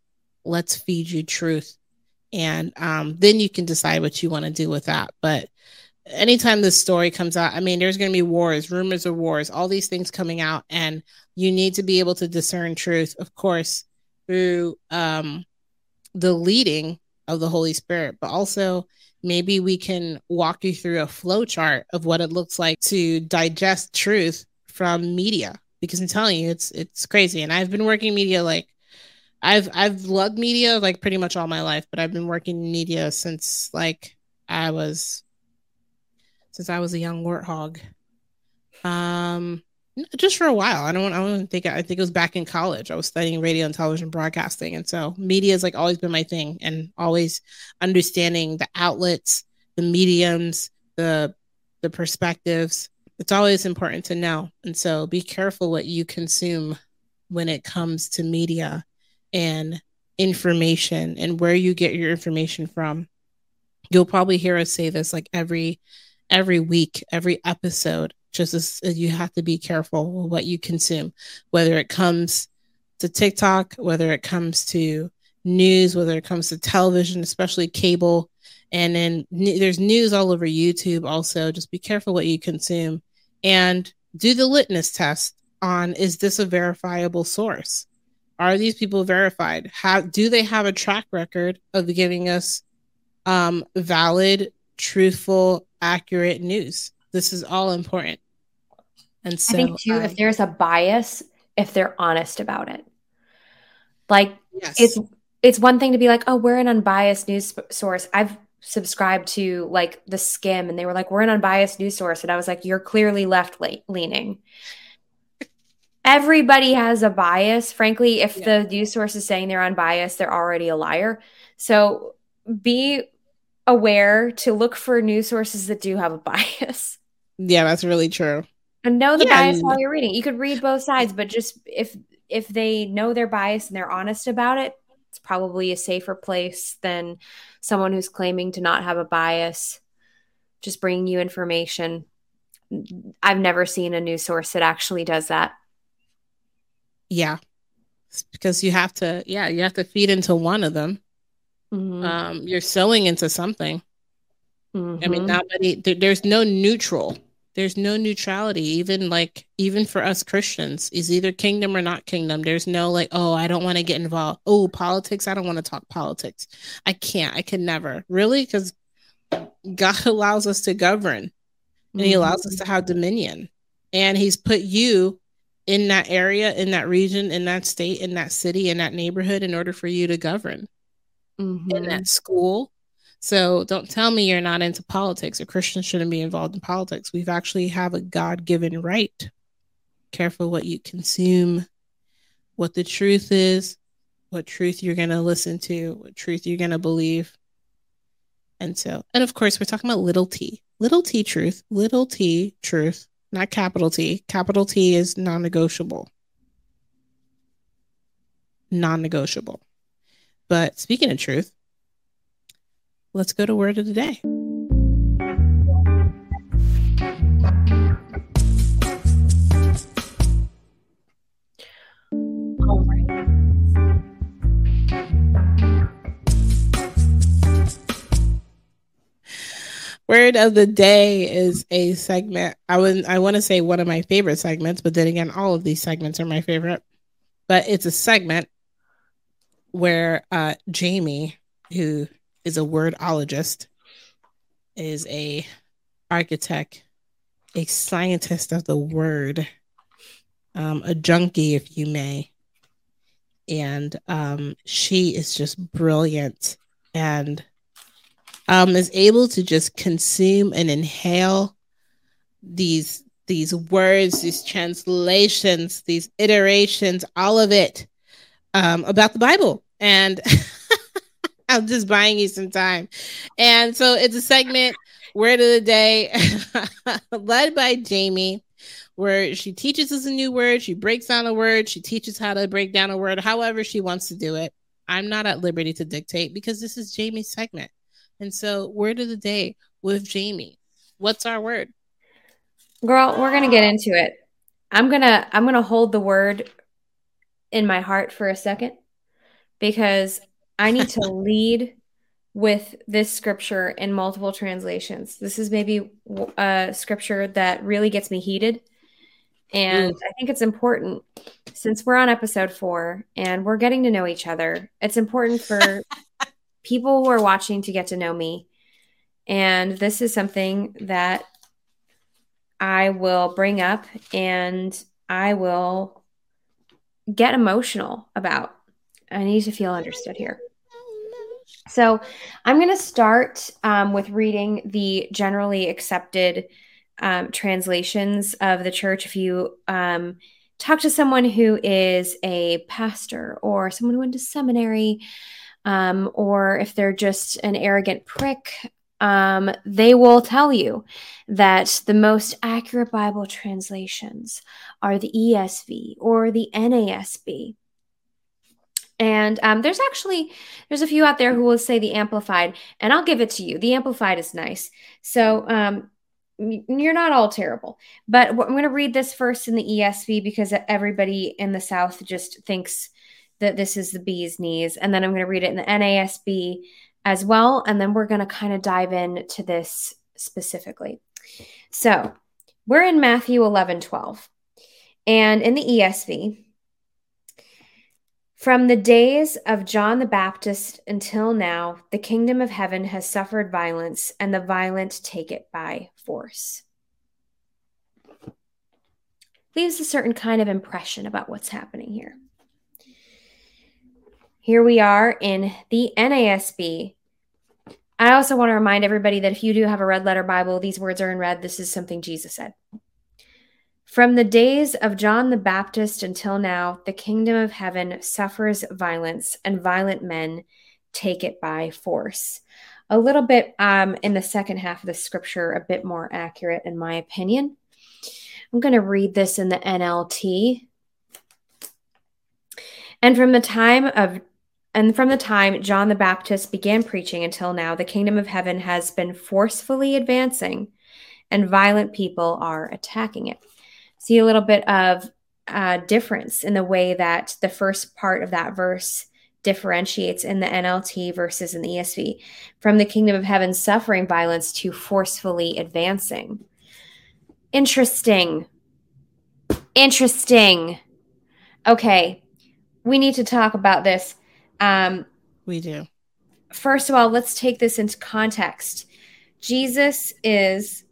let's feed you truth and um, then you can decide what you want to do with that. But anytime this story comes out, I mean, there's going to be wars, rumors of wars, all these things coming out, and you need to be able to discern truth, of course, through um, the leading of the Holy Spirit, but also maybe we can walk you through a flow chart of what it looks like to digest truth from media. Because I'm telling you, it's it's crazy, and I've been working media like I've I've loved media like pretty much all my life, but I've been working in media since like I was since I was a young warthog. Um, just for a while. I don't. I don't think. I think it was back in college. I was studying radio and television broadcasting, and so media has like always been my thing, and always understanding the outlets, the mediums, the the perspectives. It's always important to know, and so be careful what you consume when it comes to media and information and where you get your information from. You'll probably hear us say this like every every week, every episode. Just as, you have to be careful what you consume, whether it comes to TikTok, whether it comes to news, whether it comes to television, especially cable. And then there's news all over YouTube also. Just be careful what you consume and do the litmus test on is this a verifiable source? Are these people verified? How do they have a track record of giving us um, valid, truthful, accurate news? This is all important. And so I think too, I, if there's a bias, if they're honest about it, like yes. it's it's one thing to be like, oh, we're an unbiased news source. I've subscribed to like the Skimm and they were like, we're an unbiased news source, and I was like, you're clearly left leaning everybody has a bias. Frankly, if yeah. the news source is saying they're unbiased, they're already a liar. So be aware to look for news sources that do have a bias. Yeah, that's really true. And know the yeah, bias while you're reading. You could read both sides, but just if if they know their bias and they're honest about it, it's probably a safer place than someone who's claiming to not have a bias, just bringing you information. I've never seen a news source that actually does that. Yeah. because you have to, yeah, you have to feed into one of them. Mm-hmm. Um, you're selling into something. Mm-hmm. I mean, mm-hmm. nobody, there, there's no neutral. There's no neutrality, even like, even for us Christians, is either kingdom or not kingdom. There's no like, oh, I don't want to get involved. Oh, politics. I don't want to talk politics. I can't. I can never. Really? Because God allows us to govern and He allows us to have dominion. And He's put you in that area, in that region, in that state, in that city, in that neighborhood in order for you to govern mm-hmm. in that school. So don't tell me you're not into politics or Christians shouldn't be involved in politics. We've actually have a God given right. Careful what you consume, what the truth is, what truth you're going to listen to, what truth you're going to believe. And so, and of course, we're talking about little t, little t truth, little t truth not capital T. Capital T is non negotiable. Non negotiable. But speaking of truth, let's go to word of the day. Word of the day is a segment. I would I want to say one of my favorite segments, but then again, all of these segments are my favorite. But it's a segment where uh, Jamie, who is a wordologist, is a architect, a scientist of the word, um, a junkie, if you may. And um, she is just brilliant and um, is able to just consume and inhale these these words, these translations, these iterations, all of it um, about the Bible. And I'm just buying you some time. And so it's a segment, Word of the Day, led by Jamie, where she teaches us a new word, she breaks down a word, she teaches how to break down a word, however she wants to do it. I'm not at liberty to dictate because this is Jamie's segment. And so, word of the day with Jamie. What's our word? Girl, we're going to get into it. I'm going to I'm going to hold the word in my heart for a second because I need to lead with this scripture in multiple translations. This is maybe a scripture that really gets me heated. And Ooh. I think it's important since we're on episode four and we're getting to know each other. It's important for people who are watching to get to know me. And this is something that I will bring up and I will get emotional about. I need to feel understood here. So I'm going to start um, with reading the generally accepted um, translations of the church. If you um, talk to someone who is a pastor or someone who went to seminary, um, or if they're just an arrogant prick, um, they will tell you that the most accurate Bible translations are the ESV or the NASB. And um, there's actually there's a few out there who will say the amplified, and I'll give it to you. The amplified is nice. So um, you're not all terrible. But I'm going to read this first in the ESV because everybody in the South just thinks that this is the bee's knees, and then I'm going to read it in the NASB as well, and then we're going to kind of dive into this specifically. So we're in Matthew 11, 12. And in the ESV, from the days of John the Baptist until now, the kingdom of heaven has suffered violence, and the violent take it by force. Leaves a certain kind of impression about what's happening here. Here we are in the NASB. I also want to remind everybody that if you do have a red letter Bible, these words are in red. This is something Jesus said. From the days of John the Baptist until now, the kingdom of heaven suffers violence, and violent men take it by force. A little bit um, in the second half of the scripture, a bit more accurate, in my opinion. I'm going to read this in the NLT. And from the time of and from the time John the Baptist began preaching until now, the kingdom of heaven has been forcefully advancing, and violent people are attacking it see a little bit of uh, difference in the way that the first part of that verse differentiates in the NLT versus in the ESV from the kingdom of heaven suffering violence to forcefully advancing. Interesting. Interesting. Okay, we need to talk about this. Um, we do. First of all, let's take this into context. Jesus is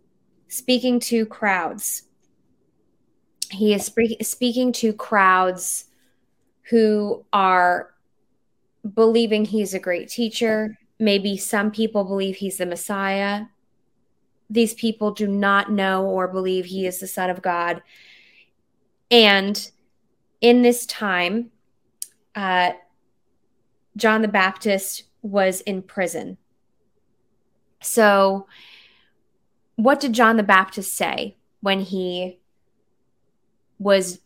speaking to crowds he is spe- speaking to crowds who are believing he's a great teacher. Maybe some people believe he's the Messiah. These people do not know or believe he is the Son of God. And in this time, uh, John the Baptist was in prison. So, what did John the Baptist say when he was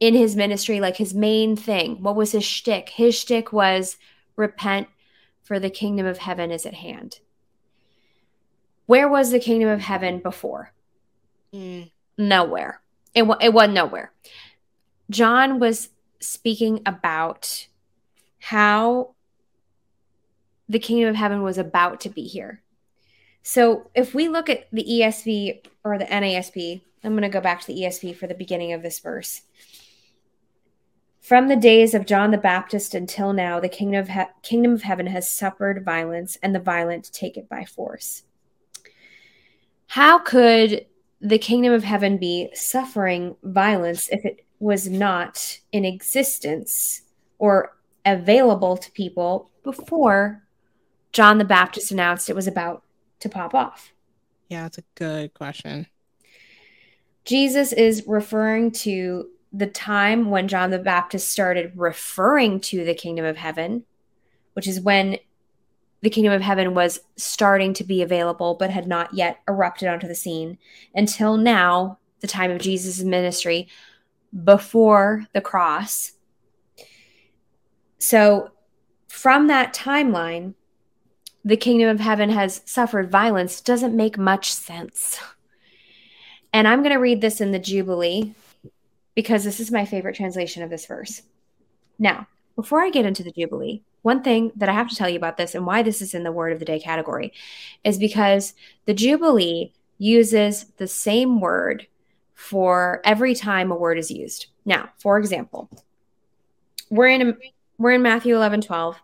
in his ministry, like his main thing. What was his shtick? His shtick was repent, for the kingdom of heaven is at hand. Where was the kingdom of heaven before? Mm. Nowhere. It, it was nowhere. John was speaking about how the kingdom of heaven was about to be here. So if we look at the ESV or the NASB, I'm going to go back to the ESV for the beginning of this verse. From the days of John the Baptist until now, the kingdom of, he- kingdom of heaven has suffered violence, and the violent take it by force. How could the kingdom of heaven be suffering violence if it was not in existence or available to people before John the Baptist announced it was about to pop off? Yeah, that's a good question. Jesus is referring to the time when John the Baptist started referring to the kingdom of heaven, which is when the kingdom of heaven was starting to be available but had not yet erupted onto the scene until now, the time of Jesus' ministry before the cross. So, from that timeline, the kingdom of heaven has suffered violence doesn't make much sense. And I'm going to read this in the Jubilee because this is my favorite translation of this verse. Now, before I get into the Jubilee, one thing that I have to tell you about this and why this is in the word of the day category is because the Jubilee uses the same word for every time a word is used. Now, for example, we're in we're in Matthew 11, 12.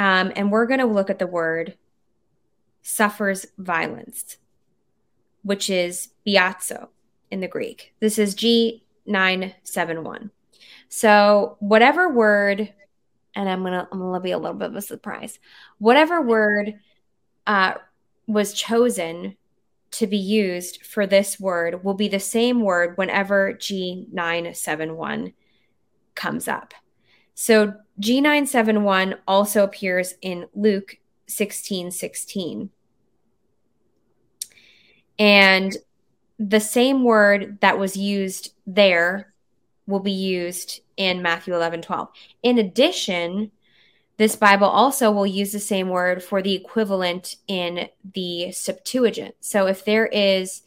Um, and we're going to look at the word suffers violence, which is biazo in the Greek. This is G971. So, whatever word, and I'm going to I'm to be a little bit of a surprise. Whatever word uh, was chosen to be used for this word will be the same word whenever G971 comes up. So G971 also appears in Luke 16 16. And the same word that was used there will be used in Matthew 11 12. In addition, this Bible also will use the same word for the equivalent in the Septuagint. So if there is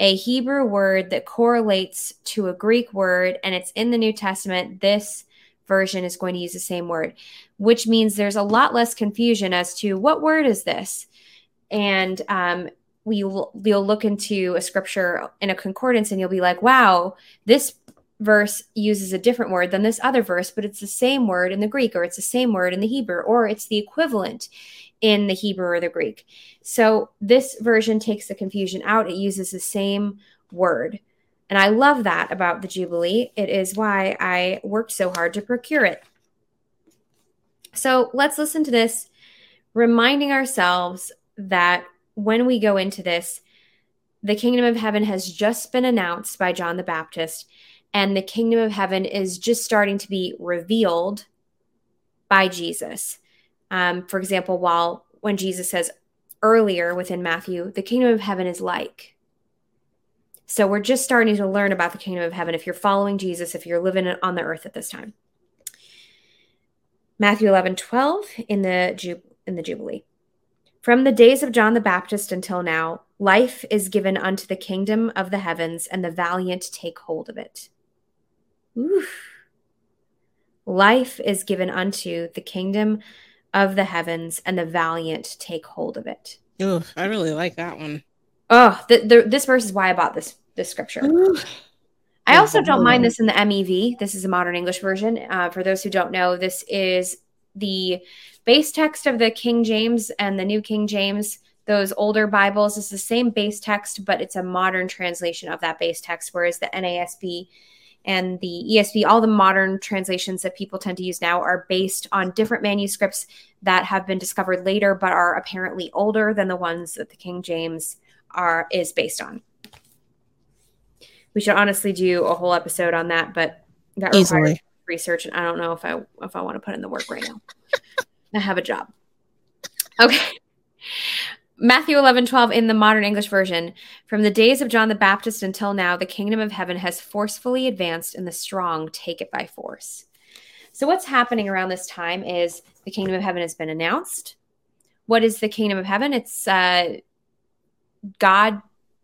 a Hebrew word that correlates to a Greek word and it's in the New Testament, this version is going to use the same word, which means there's a lot less confusion as to what word is this. And um, we will, you'll look into a scripture in a concordance and you'll be like, wow, this verse uses a different word than this other verse, but it's the same word in the Greek, or it's the same word in the Hebrew, or it's the equivalent in the Hebrew or the Greek. So this version takes the confusion out. It uses the same word. And I love that about the Jubilee. It is why I worked so hard to procure it. So let's listen to this, reminding ourselves that when we go into this, the kingdom of heaven has just been announced by John the Baptist, and the kingdom of heaven is just starting to be revealed by Jesus. Um, for example, while when Jesus says earlier within Matthew, the kingdom of heaven is like, so we're just starting to learn about the kingdom of heaven if you're following Jesus, if you're living on the earth at this time. Matthew 11, 12 in the, Ju- in the Jubilee. From the days of John the Baptist until now, life is given unto the kingdom of the heavens, and the valiant take hold of it. Oof. Life is given unto the kingdom of the heavens, and the valiant take hold of it. Oh, I really like that one. Oh, the, the, this verse is why I bought this this scripture. I also don't mind this in the MEV. This is a modern English version. Uh, for those who don't know, this is the base text of the King James and the New King James. Those older Bibles is the same base text, but it's a modern translation of that base text. Whereas the NASB and the ESV, all the modern translations that people tend to use now are based on different manuscripts that have been discovered later, but are apparently older than the ones that the King James are is based on. We should honestly do a whole episode on that, but that requires Easily. research, and I don't know if I if I want to put in the work right now. I have a job. Okay. Matthew 11, 12 in the modern English version. From the days of John the Baptist until now, the kingdom of heaven has forcefully advanced, and the strong take it by force. So, what's happening around this time is the kingdom of heaven has been announced. What is the kingdom of heaven? It's uh, God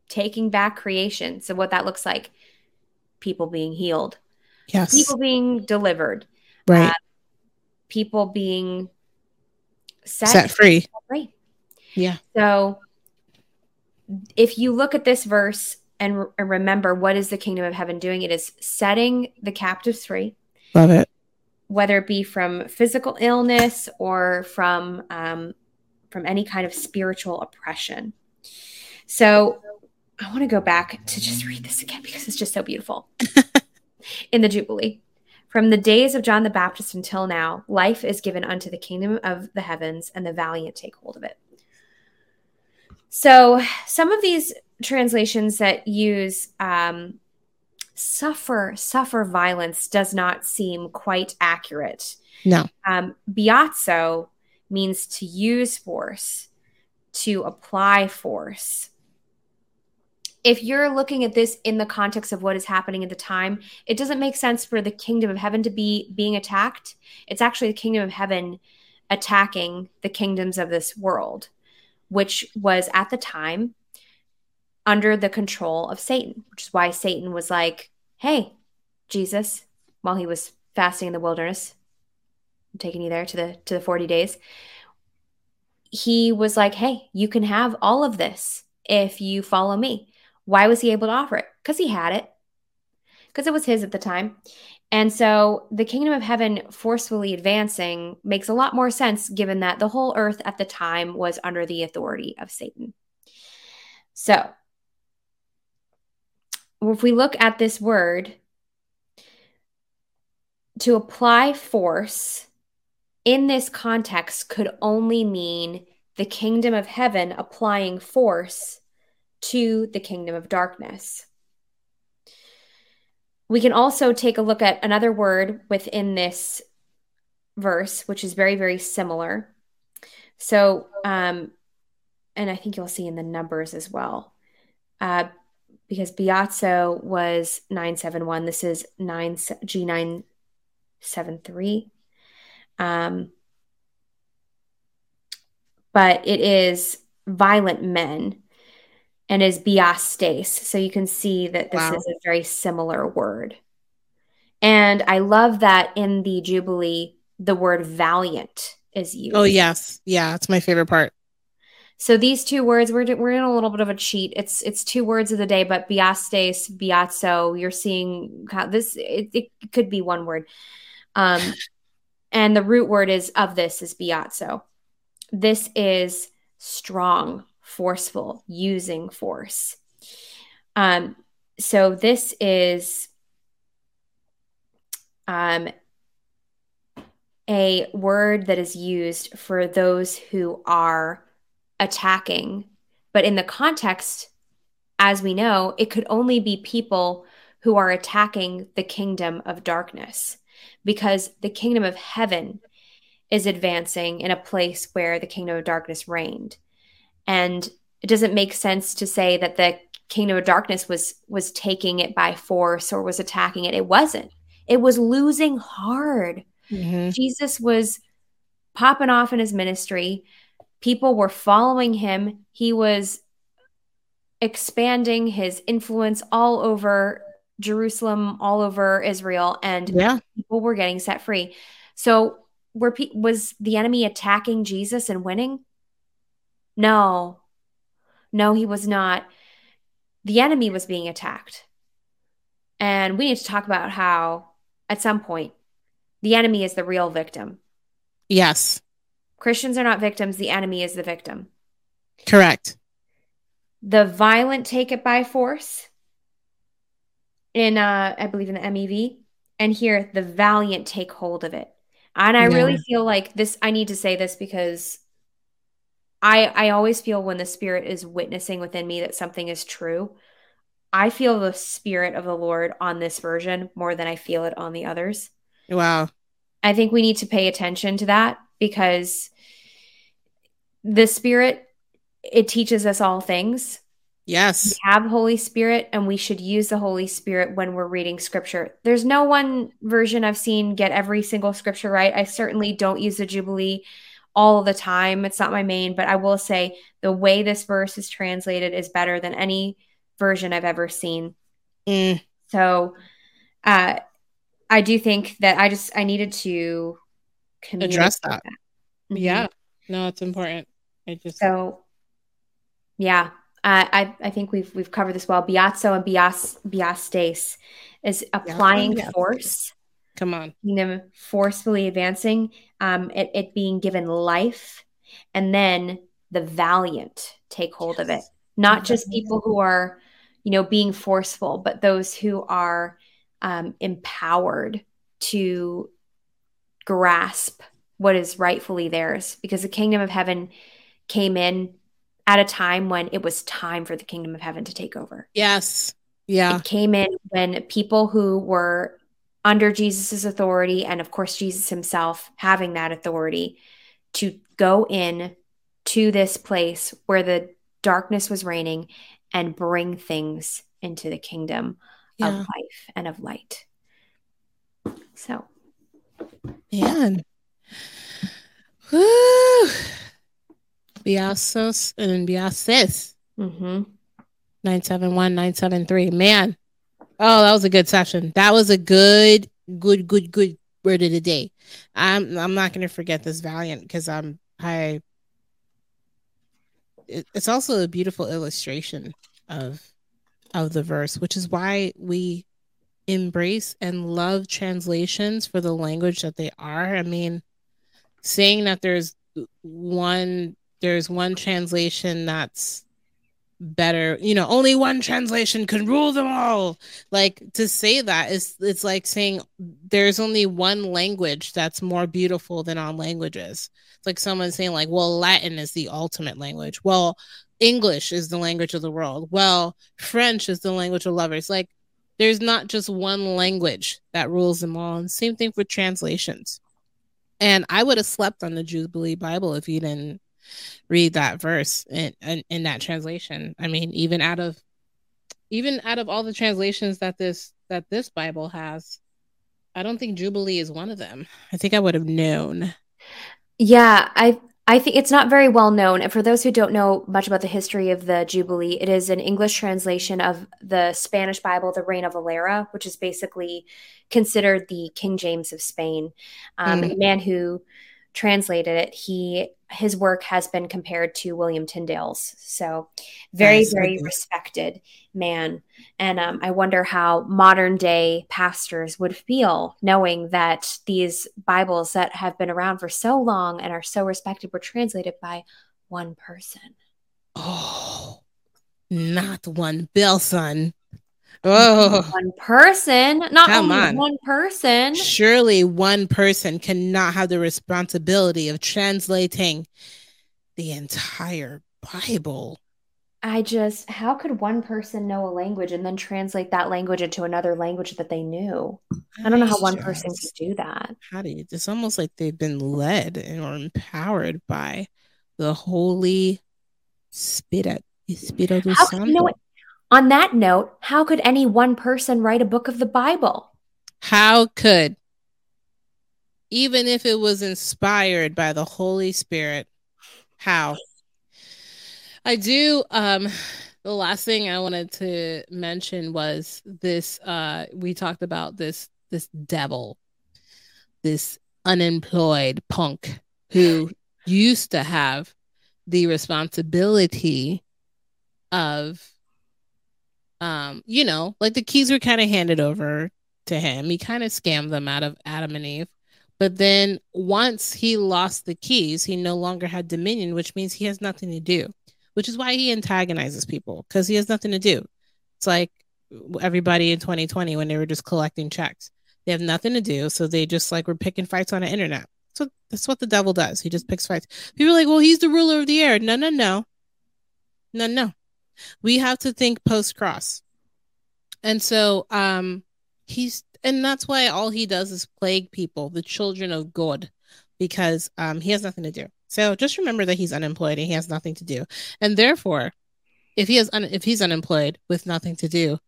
taking back creation. So what that looks like, people being healed, yes, people being delivered, right, uh, people being set, set free, free. Yeah. So if you look at this verse and, re- and remember what is the kingdom of heaven doing, it is setting the captives free. Love it. Whether it be from physical illness or from um, from any kind of spiritual oppression. So I want to go back to just read this again because it's just so beautiful. In the Jubilee. From the days of John the Baptist until now, life is given unto the kingdom of the heavens, and the valiant take hold of it. So, some of these translations that use um, suffer suffer violence does not seem quite accurate. No. Um, biazo means to use force, to apply force. If you're looking at this in the context of what is happening at the time, it doesn't make sense for the kingdom of heaven to be being attacked. It's actually the kingdom of heaven attacking the kingdoms of this world, which was at the time under the control of Satan, which is why Satan was like, hey, Jesus, while he was fasting in the wilderness, I'm taking you there to the to the 40 days. He was like, "Hey, you can have all of this if you follow me." Why was he able to offer it? Cuz he had it. Cuz it was his at the time. And so the kingdom of heaven forcefully advancing makes a lot more sense given that the whole earth at the time was under the authority of Satan. So, if we look at this word, to apply force in this context could only mean the kingdom of heaven applying force to the kingdom of darkness. We can also take a look at another word within this verse, which is very, very similar. So, um, and I think you'll see in the numbers as well. Uh, because Biazo was 971. This is 9 G973. Um, but it is violent men and is biastes. So you can see that this wow. is a very similar word. And I love that in the Jubilee, the word valiant is used. Oh, yes. Yeah, it's my favorite part. So these two words, we're, we're in a little bit of a cheat. It's it's two words of the day, but biastes, biazo, you're seeing how this, it, it could be one word. Um, and the root word is of this is biazo. This is strong, forceful, using force. Um, so this is um, a word that is used for those who are attacking. But in the context, as we know, it could only be people who are attacking the kingdom of darkness because the kingdom of heaven is advancing in a place where the kingdom of darkness reigned. And it doesn't make sense to say that the kingdom of darkness was was taking it by force or was attacking it. It wasn't. It was losing hard. Mm-hmm. Jesus was popping off in his ministry. People were following him. He was expanding his influence all over Jerusalem, all over Israel, and yeah. people were getting set free. So, were pe- was the enemy attacking Jesus and winning? No, no, he was not. The enemy was being attacked, and we need to talk about how, at some point, the enemy is the real victim. Yes. Christians are not victims, the enemy is the victim. Correct. The violent take it by force in uh I believe in the MEV and here the valiant take hold of it. And I yeah. really feel like this I need to say this because I I always feel when the spirit is witnessing within me that something is true. I feel the spirit of the Lord on this version more than I feel it on the others. Wow. I think we need to pay attention to that because the spirit it teaches us all things yes we have holy spirit and we should use the holy spirit when we're reading scripture there's no one version i've seen get every single scripture right i certainly don't use the jubilee all the time it's not my main but i will say the way this verse is translated is better than any version i've ever seen mm. so uh i do think that i just i needed to address that, that. Mm-hmm. yeah no it's important I just so yeah. Uh, I I think we've we've covered this well. Biazo and bias biastes is applying yeah, force. Come on, them forcefully advancing. Um, it, it being given life, and then the valiant take hold yes. of it. Not just people who are you know, being forceful, but those who are um, empowered to grasp what is rightfully theirs because the kingdom of heaven came in at a time when it was time for the kingdom of heaven to take over. Yes. Yeah. It came in when people who were under Jesus's authority and of course Jesus himself having that authority to go in to this place where the darkness was reigning and bring things into the kingdom yeah. of life and of light. So, man, woo, Biasos and Biasis. Mm-hmm. 971 973. Man, oh, that was a good session. That was a good, good, good, good word of the day. I'm I'm not gonna forget this valiant because I'm I it, it's also a beautiful illustration of of the verse, which is why we embrace and love translations for the language that they are. I mean, saying that there's one there's one translation that's better. You know only one translation can rule them all. Like to say that is it's like saying there's only one language that's more beautiful than all languages. It's like someone saying like well latin is the ultimate language. Well english is the language of the world. Well french is the language of lovers. Like there's not just one language that rules them all. And same thing for translations. And i would have slept on the jubilee bible if you didn't read that verse in, in, in that translation. I mean, even out of even out of all the translations that this that this Bible has, I don't think Jubilee is one of them. I think I would have known. Yeah, I I think it's not very well known. And for those who don't know much about the history of the Jubilee, it is an English translation of the Spanish Bible, the Reina Valera, which is basically considered the King James of Spain. Um, mm. A man who translated it, he his work has been compared to William Tyndale's. So, very, nice. very respected man. And um, I wonder how modern day pastors would feel knowing that these Bibles that have been around for so long and are so respected were translated by one person. Oh, not one Bill, son. Oh, one person, not Come only on. one person. Surely one person cannot have the responsibility of translating the entire Bible. I just, how could one person know a language and then translate that language into another language that they knew? I don't know how one person could do that. How do you? It's almost like they've been led and or empowered by the Holy Spirit. How. You know what? On that note, how could any one person write a book of the Bible? How could? Even if it was inspired by the Holy Spirit, how? I do um the last thing I wanted to mention was this uh we talked about this this devil this unemployed punk who used to have the responsibility of um, you know, like the keys were kind of handed over to him. He kind of scammed them out of Adam and Eve. But then once he lost the keys, he no longer had dominion, which means he has nothing to do, which is why he antagonizes people because he has nothing to do. It's like everybody in 2020 when they were just collecting checks. They have nothing to do. So they just like were picking fights on the internet. So that's what the devil does. He just picks fights. People are like, well, he's the ruler of the air. No, no, no. No, no. We have to think post cross. And so um he's and that's why all he does is plague people, the children of God, because um he has nothing to do. So just remember that he's unemployed and he has nothing to do. And therefore, if he has un- if he's unemployed with nothing to do,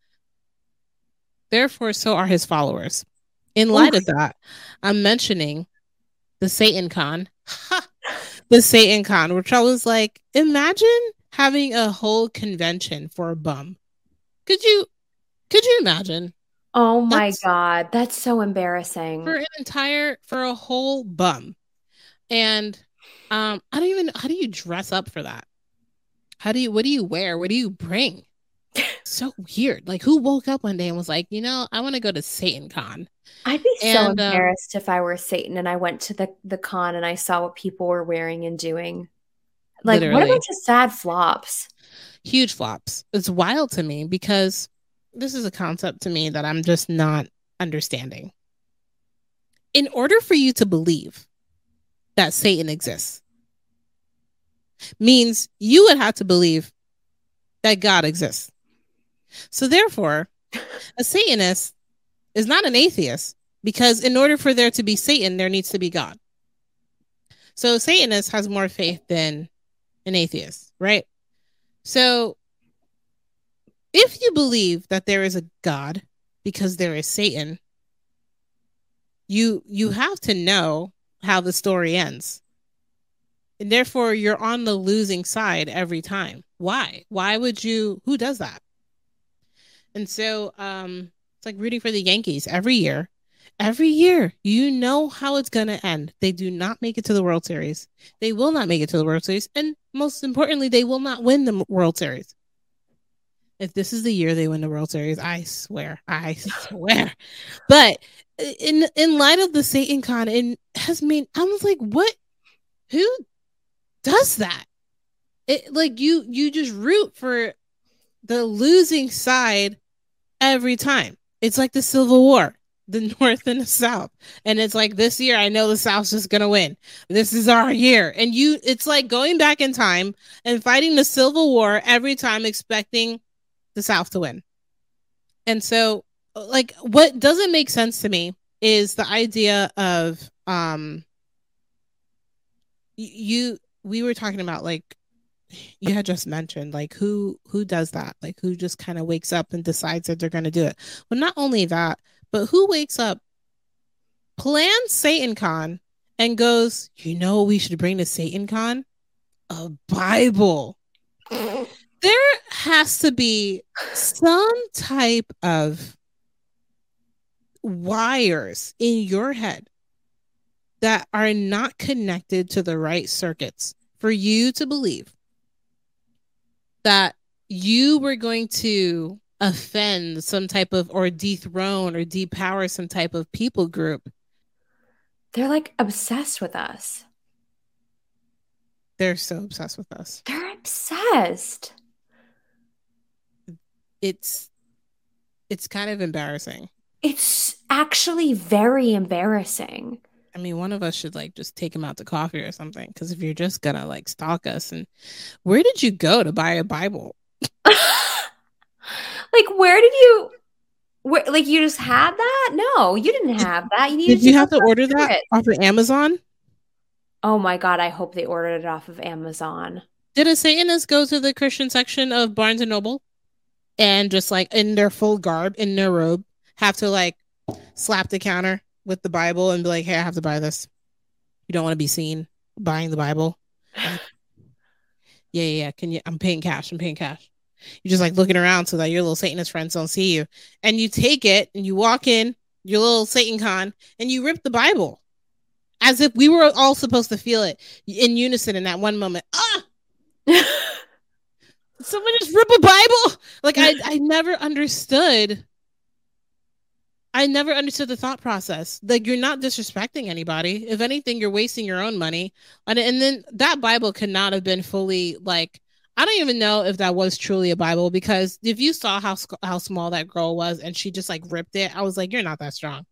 therefore so are his followers. In light of that, I'm mentioning the Satan con. the Satan con, which I was like, imagine having a whole convention for a bum. Could you could you imagine? Oh my that's, god, that's so embarrassing. For an entire for a whole bum. And um I don't even how do you dress up for that? How do you what do you wear? What do you bring? so weird. Like who woke up one day and was like, you know, I want to go to Satan Con. I'd be and, so um, embarrassed um, if I were Satan and I went to the the con and I saw what people were wearing and doing. Like, what a Literally. bunch of sad flops. huge flops. It's wild to me because this is a concept to me that I'm just not understanding. In order for you to believe that Satan exists, means you would have to believe that God exists. So therefore, a Satanist is not an atheist because in order for there to be Satan, there needs to be God. So a Satanist has more faith than an atheist, right? So if you believe that there is a God because there is Satan, you you have to know how the story ends. And therefore you're on the losing side every time. Why? Why would you who does that? And so um it's like rooting for the Yankees every year. Every year, you know how it's going to end. They do not make it to the World Series. They will not make it to the World Series. And most importantly, they will not win the World Series. If this is the year they win the World Series, I swear, I swear. But in in light of the Satan con, it has made I was like, what? Who does that? It like you you just root for the losing side every time. It's like the Civil War, the North and the South. And it's like this year, I know the South's just gonna win. This is our year. And you it's like going back in time and fighting the Civil War every time expecting the South to win. And so like what doesn't make sense to me is the idea of um you we were talking about like you had just mentioned like who who does that like who just kind of wakes up and decides that they're going to do it but not only that but who wakes up plans satan con and goes you know we should bring to satan con? A bible. There has to be some type of wires in your head that are not connected to the right circuits for you to believe that you were going to offend some type of or dethrone or depower some type of people group. They're like obsessed with us. They're so obsessed with us. They're obsessed. It's it's kind of embarrassing. It's actually very embarrassing. I mean, one of us should like just take him out to coffee or something. Because if you're just gonna like stalk us, and where did you go to buy a Bible? like, where did you? Where, like, you just had that? No, you didn't have that. You needed Did you have to order that it. off of Amazon? Oh my god! I hope they ordered it off of Amazon. Did a Satanist go to the Christian section of Barnes and Noble and just like in their full garb, in their robe, have to like slap the counter with the Bible and be like, "Hey, I have to buy this." You don't want to be seen buying the Bible. Yeah, yeah, yeah. Can you? I'm paying cash. I'm paying cash. You're just like looking around so that your little Satanist friends don't see you, and you take it and you walk in your little Satan con and you rip the Bible as if we were all supposed to feel it in unison in that one moment. Ah, someone just rip a Bible. Like I, I never understood. I never understood the thought process. Like you're not disrespecting anybody. If anything, you're wasting your own money. And and then that Bible could not have been fully like. I don't even know if that was truly a Bible because if you saw how how small that girl was and she just like ripped it, I was like, you're not that strong.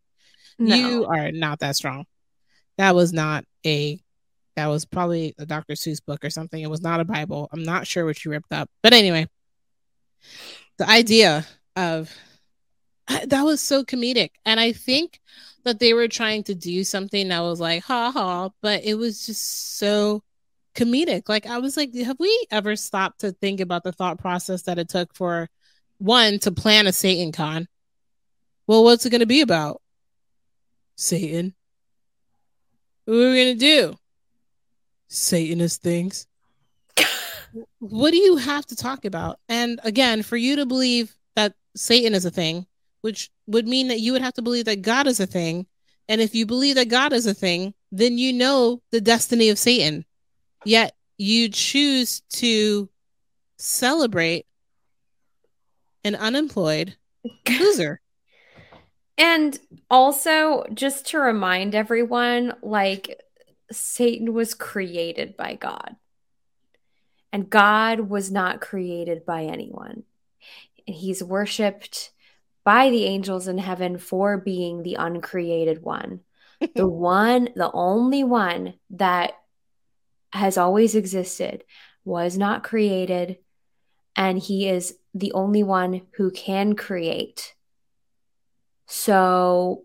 no. You are not that strong. That was not a. That was probably a Dr. Seuss book or something. It was not a Bible. I'm not sure what you ripped up, but anyway, the idea of that was so comedic, and I think that they were trying to do something that was like ha ha, but it was just so comedic. Like I was like, have we ever stopped to think about the thought process that it took for one to plan a Satan con? Well, what's it going to be about? Satan. What are we gonna do? Satanist things. what do you have to talk about? And again, for you to believe that Satan is a thing, which would mean that you would have to believe that God is a thing. And if you believe that God is a thing, then you know the destiny of Satan. Yet you choose to celebrate an unemployed loser. And also, just to remind everyone, like Satan was created by God. And God was not created by anyone. And he's worshiped by the angels in heaven for being the uncreated one. the one, the only one that has always existed, was not created, and he is the only one who can create. So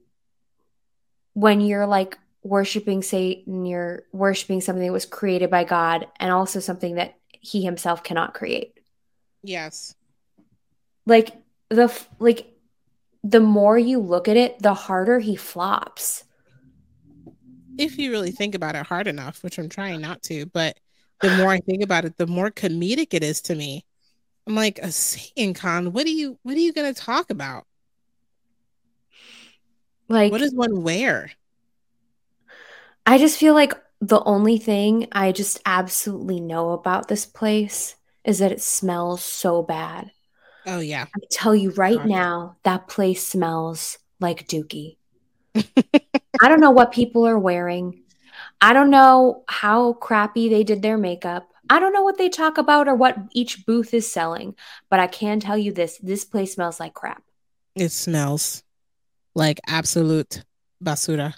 when you're like worshiping Satan, you're worshiping something that was created by God and also something that he himself cannot create. Yes. Like the like the more you look at it, the harder he flops. If you really think about it hard enough, which I'm trying not to, but the more I think about it, the more comedic it is to me. I'm like a Satan con. What are you what are you gonna talk about? Like what does one wear? I just feel like the only thing I just absolutely know about this place is that it smells so bad. Oh yeah. I tell you right now, that place smells like Dookie. I don't know what people are wearing. I don't know how crappy they did their makeup. I don't know what they talk about or what each booth is selling, but I can tell you this this place smells like crap. It smells like absolute basura.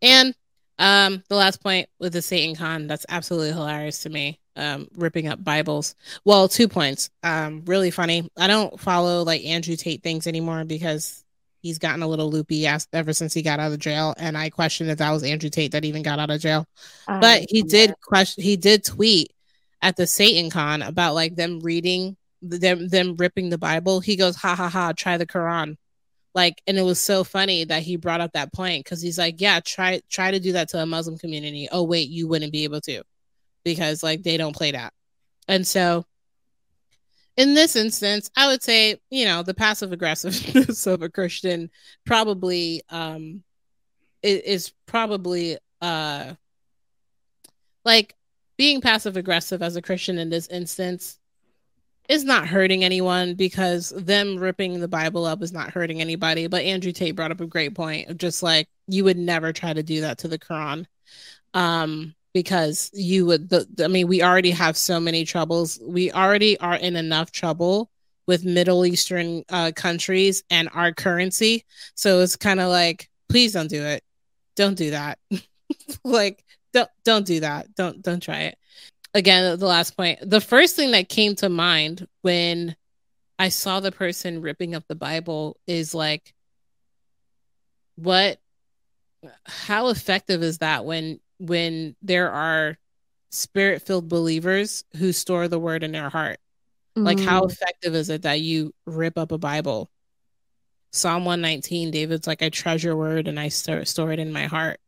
And um, the last point with the Satan con, that's absolutely hilarious to me. Um, ripping up Bibles. Well, two points. Um, really funny. I don't follow like Andrew Tate things anymore because he's gotten a little loopy ever since he got out of jail, and I question if that was Andrew Tate that even got out of jail. but he did question. He did tweet at the Satan con about like them reading them them ripping the Bible. He goes, "Ha ha ha! Try the Quran." like and it was so funny that he brought up that point because he's like yeah try try to do that to a muslim community oh wait you wouldn't be able to because like they don't play that and so in this instance i would say you know the passive aggressiveness of a christian probably um is probably uh like being passive aggressive as a christian in this instance is not hurting anyone because them ripping the Bible up is not hurting anybody. But Andrew Tate brought up a great point of just like you would never try to do that to the Quran. Um, because you would the, I mean, we already have so many troubles. We already are in enough trouble with Middle Eastern uh, countries and our currency. So it's kind of like, please don't do it. Don't do that. like, don't don't do that. Don't don't try it again, the last point. The first thing that came to mind when I saw the person ripping up the Bible is like, what? How effective is that when when there are spirit filled believers who store the word in their heart? Mm. Like, how mm. effective is it that you rip up a Bible? Psalm 119, David's like, I treasure word and I store, store it in my heart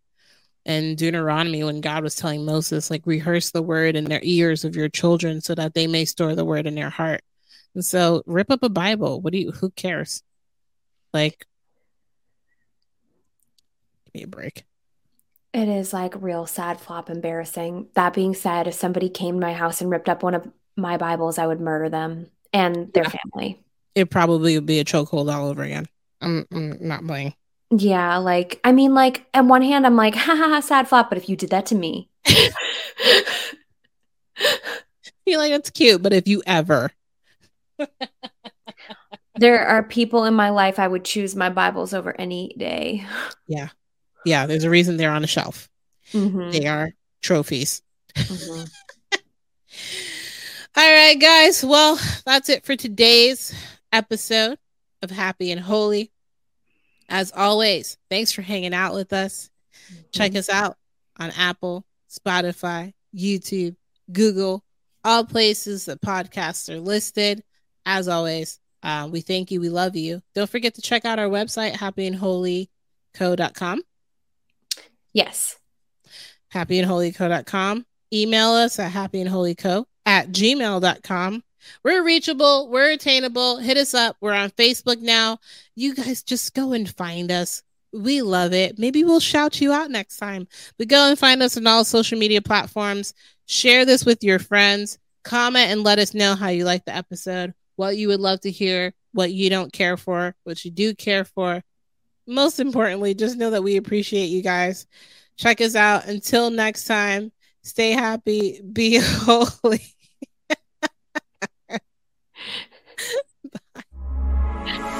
and Deuteronomy when God was telling Moses, like, rehearse the word in their ears of your children so that they may store the word in their heart. And so rip up a Bible. What do you, who cares? Like, give me a break. It is like real sad, flop, embarrassing. That being said, if somebody came to my house and ripped up one of my Bibles, I would murder them and their yeah. family. It probably would be a chokehold all over again. I'm, I'm not playing. Yeah, like I mean, like on one hand, I'm like, ha ha ha, sad flop. But if you did that to me, feel like it's cute. But if you ever, there are people in my life I would choose my Bibles over any day. Yeah, yeah. There's a reason they're on the shelf. Mm-hmm. They are trophies. Mm-hmm. All right, guys. Well, that's it for today's episode of Happy and Holy. As always, thanks for hanging out with us. Mm-hmm. Check us out on Apple, Spotify, YouTube, Google, all places that podcasts are listed. As always, uh, we thank you. We love you. Don't forget to check out our website, happy and holy happyandholyco.com. Yes. Happyandholyco.com. Email us at happyandholyco at gmail.com. We're reachable, we're attainable. Hit us up. We're on Facebook now. You guys just go and find us. We love it. Maybe we'll shout you out next time. But go and find us on all social media platforms. Share this with your friends. Comment and let us know how you like the episode, what you would love to hear, what you don't care for, what you do care for most importantly, just know that we appreciate you guys. Check us out. Until next time, stay happy, be holy. Bye.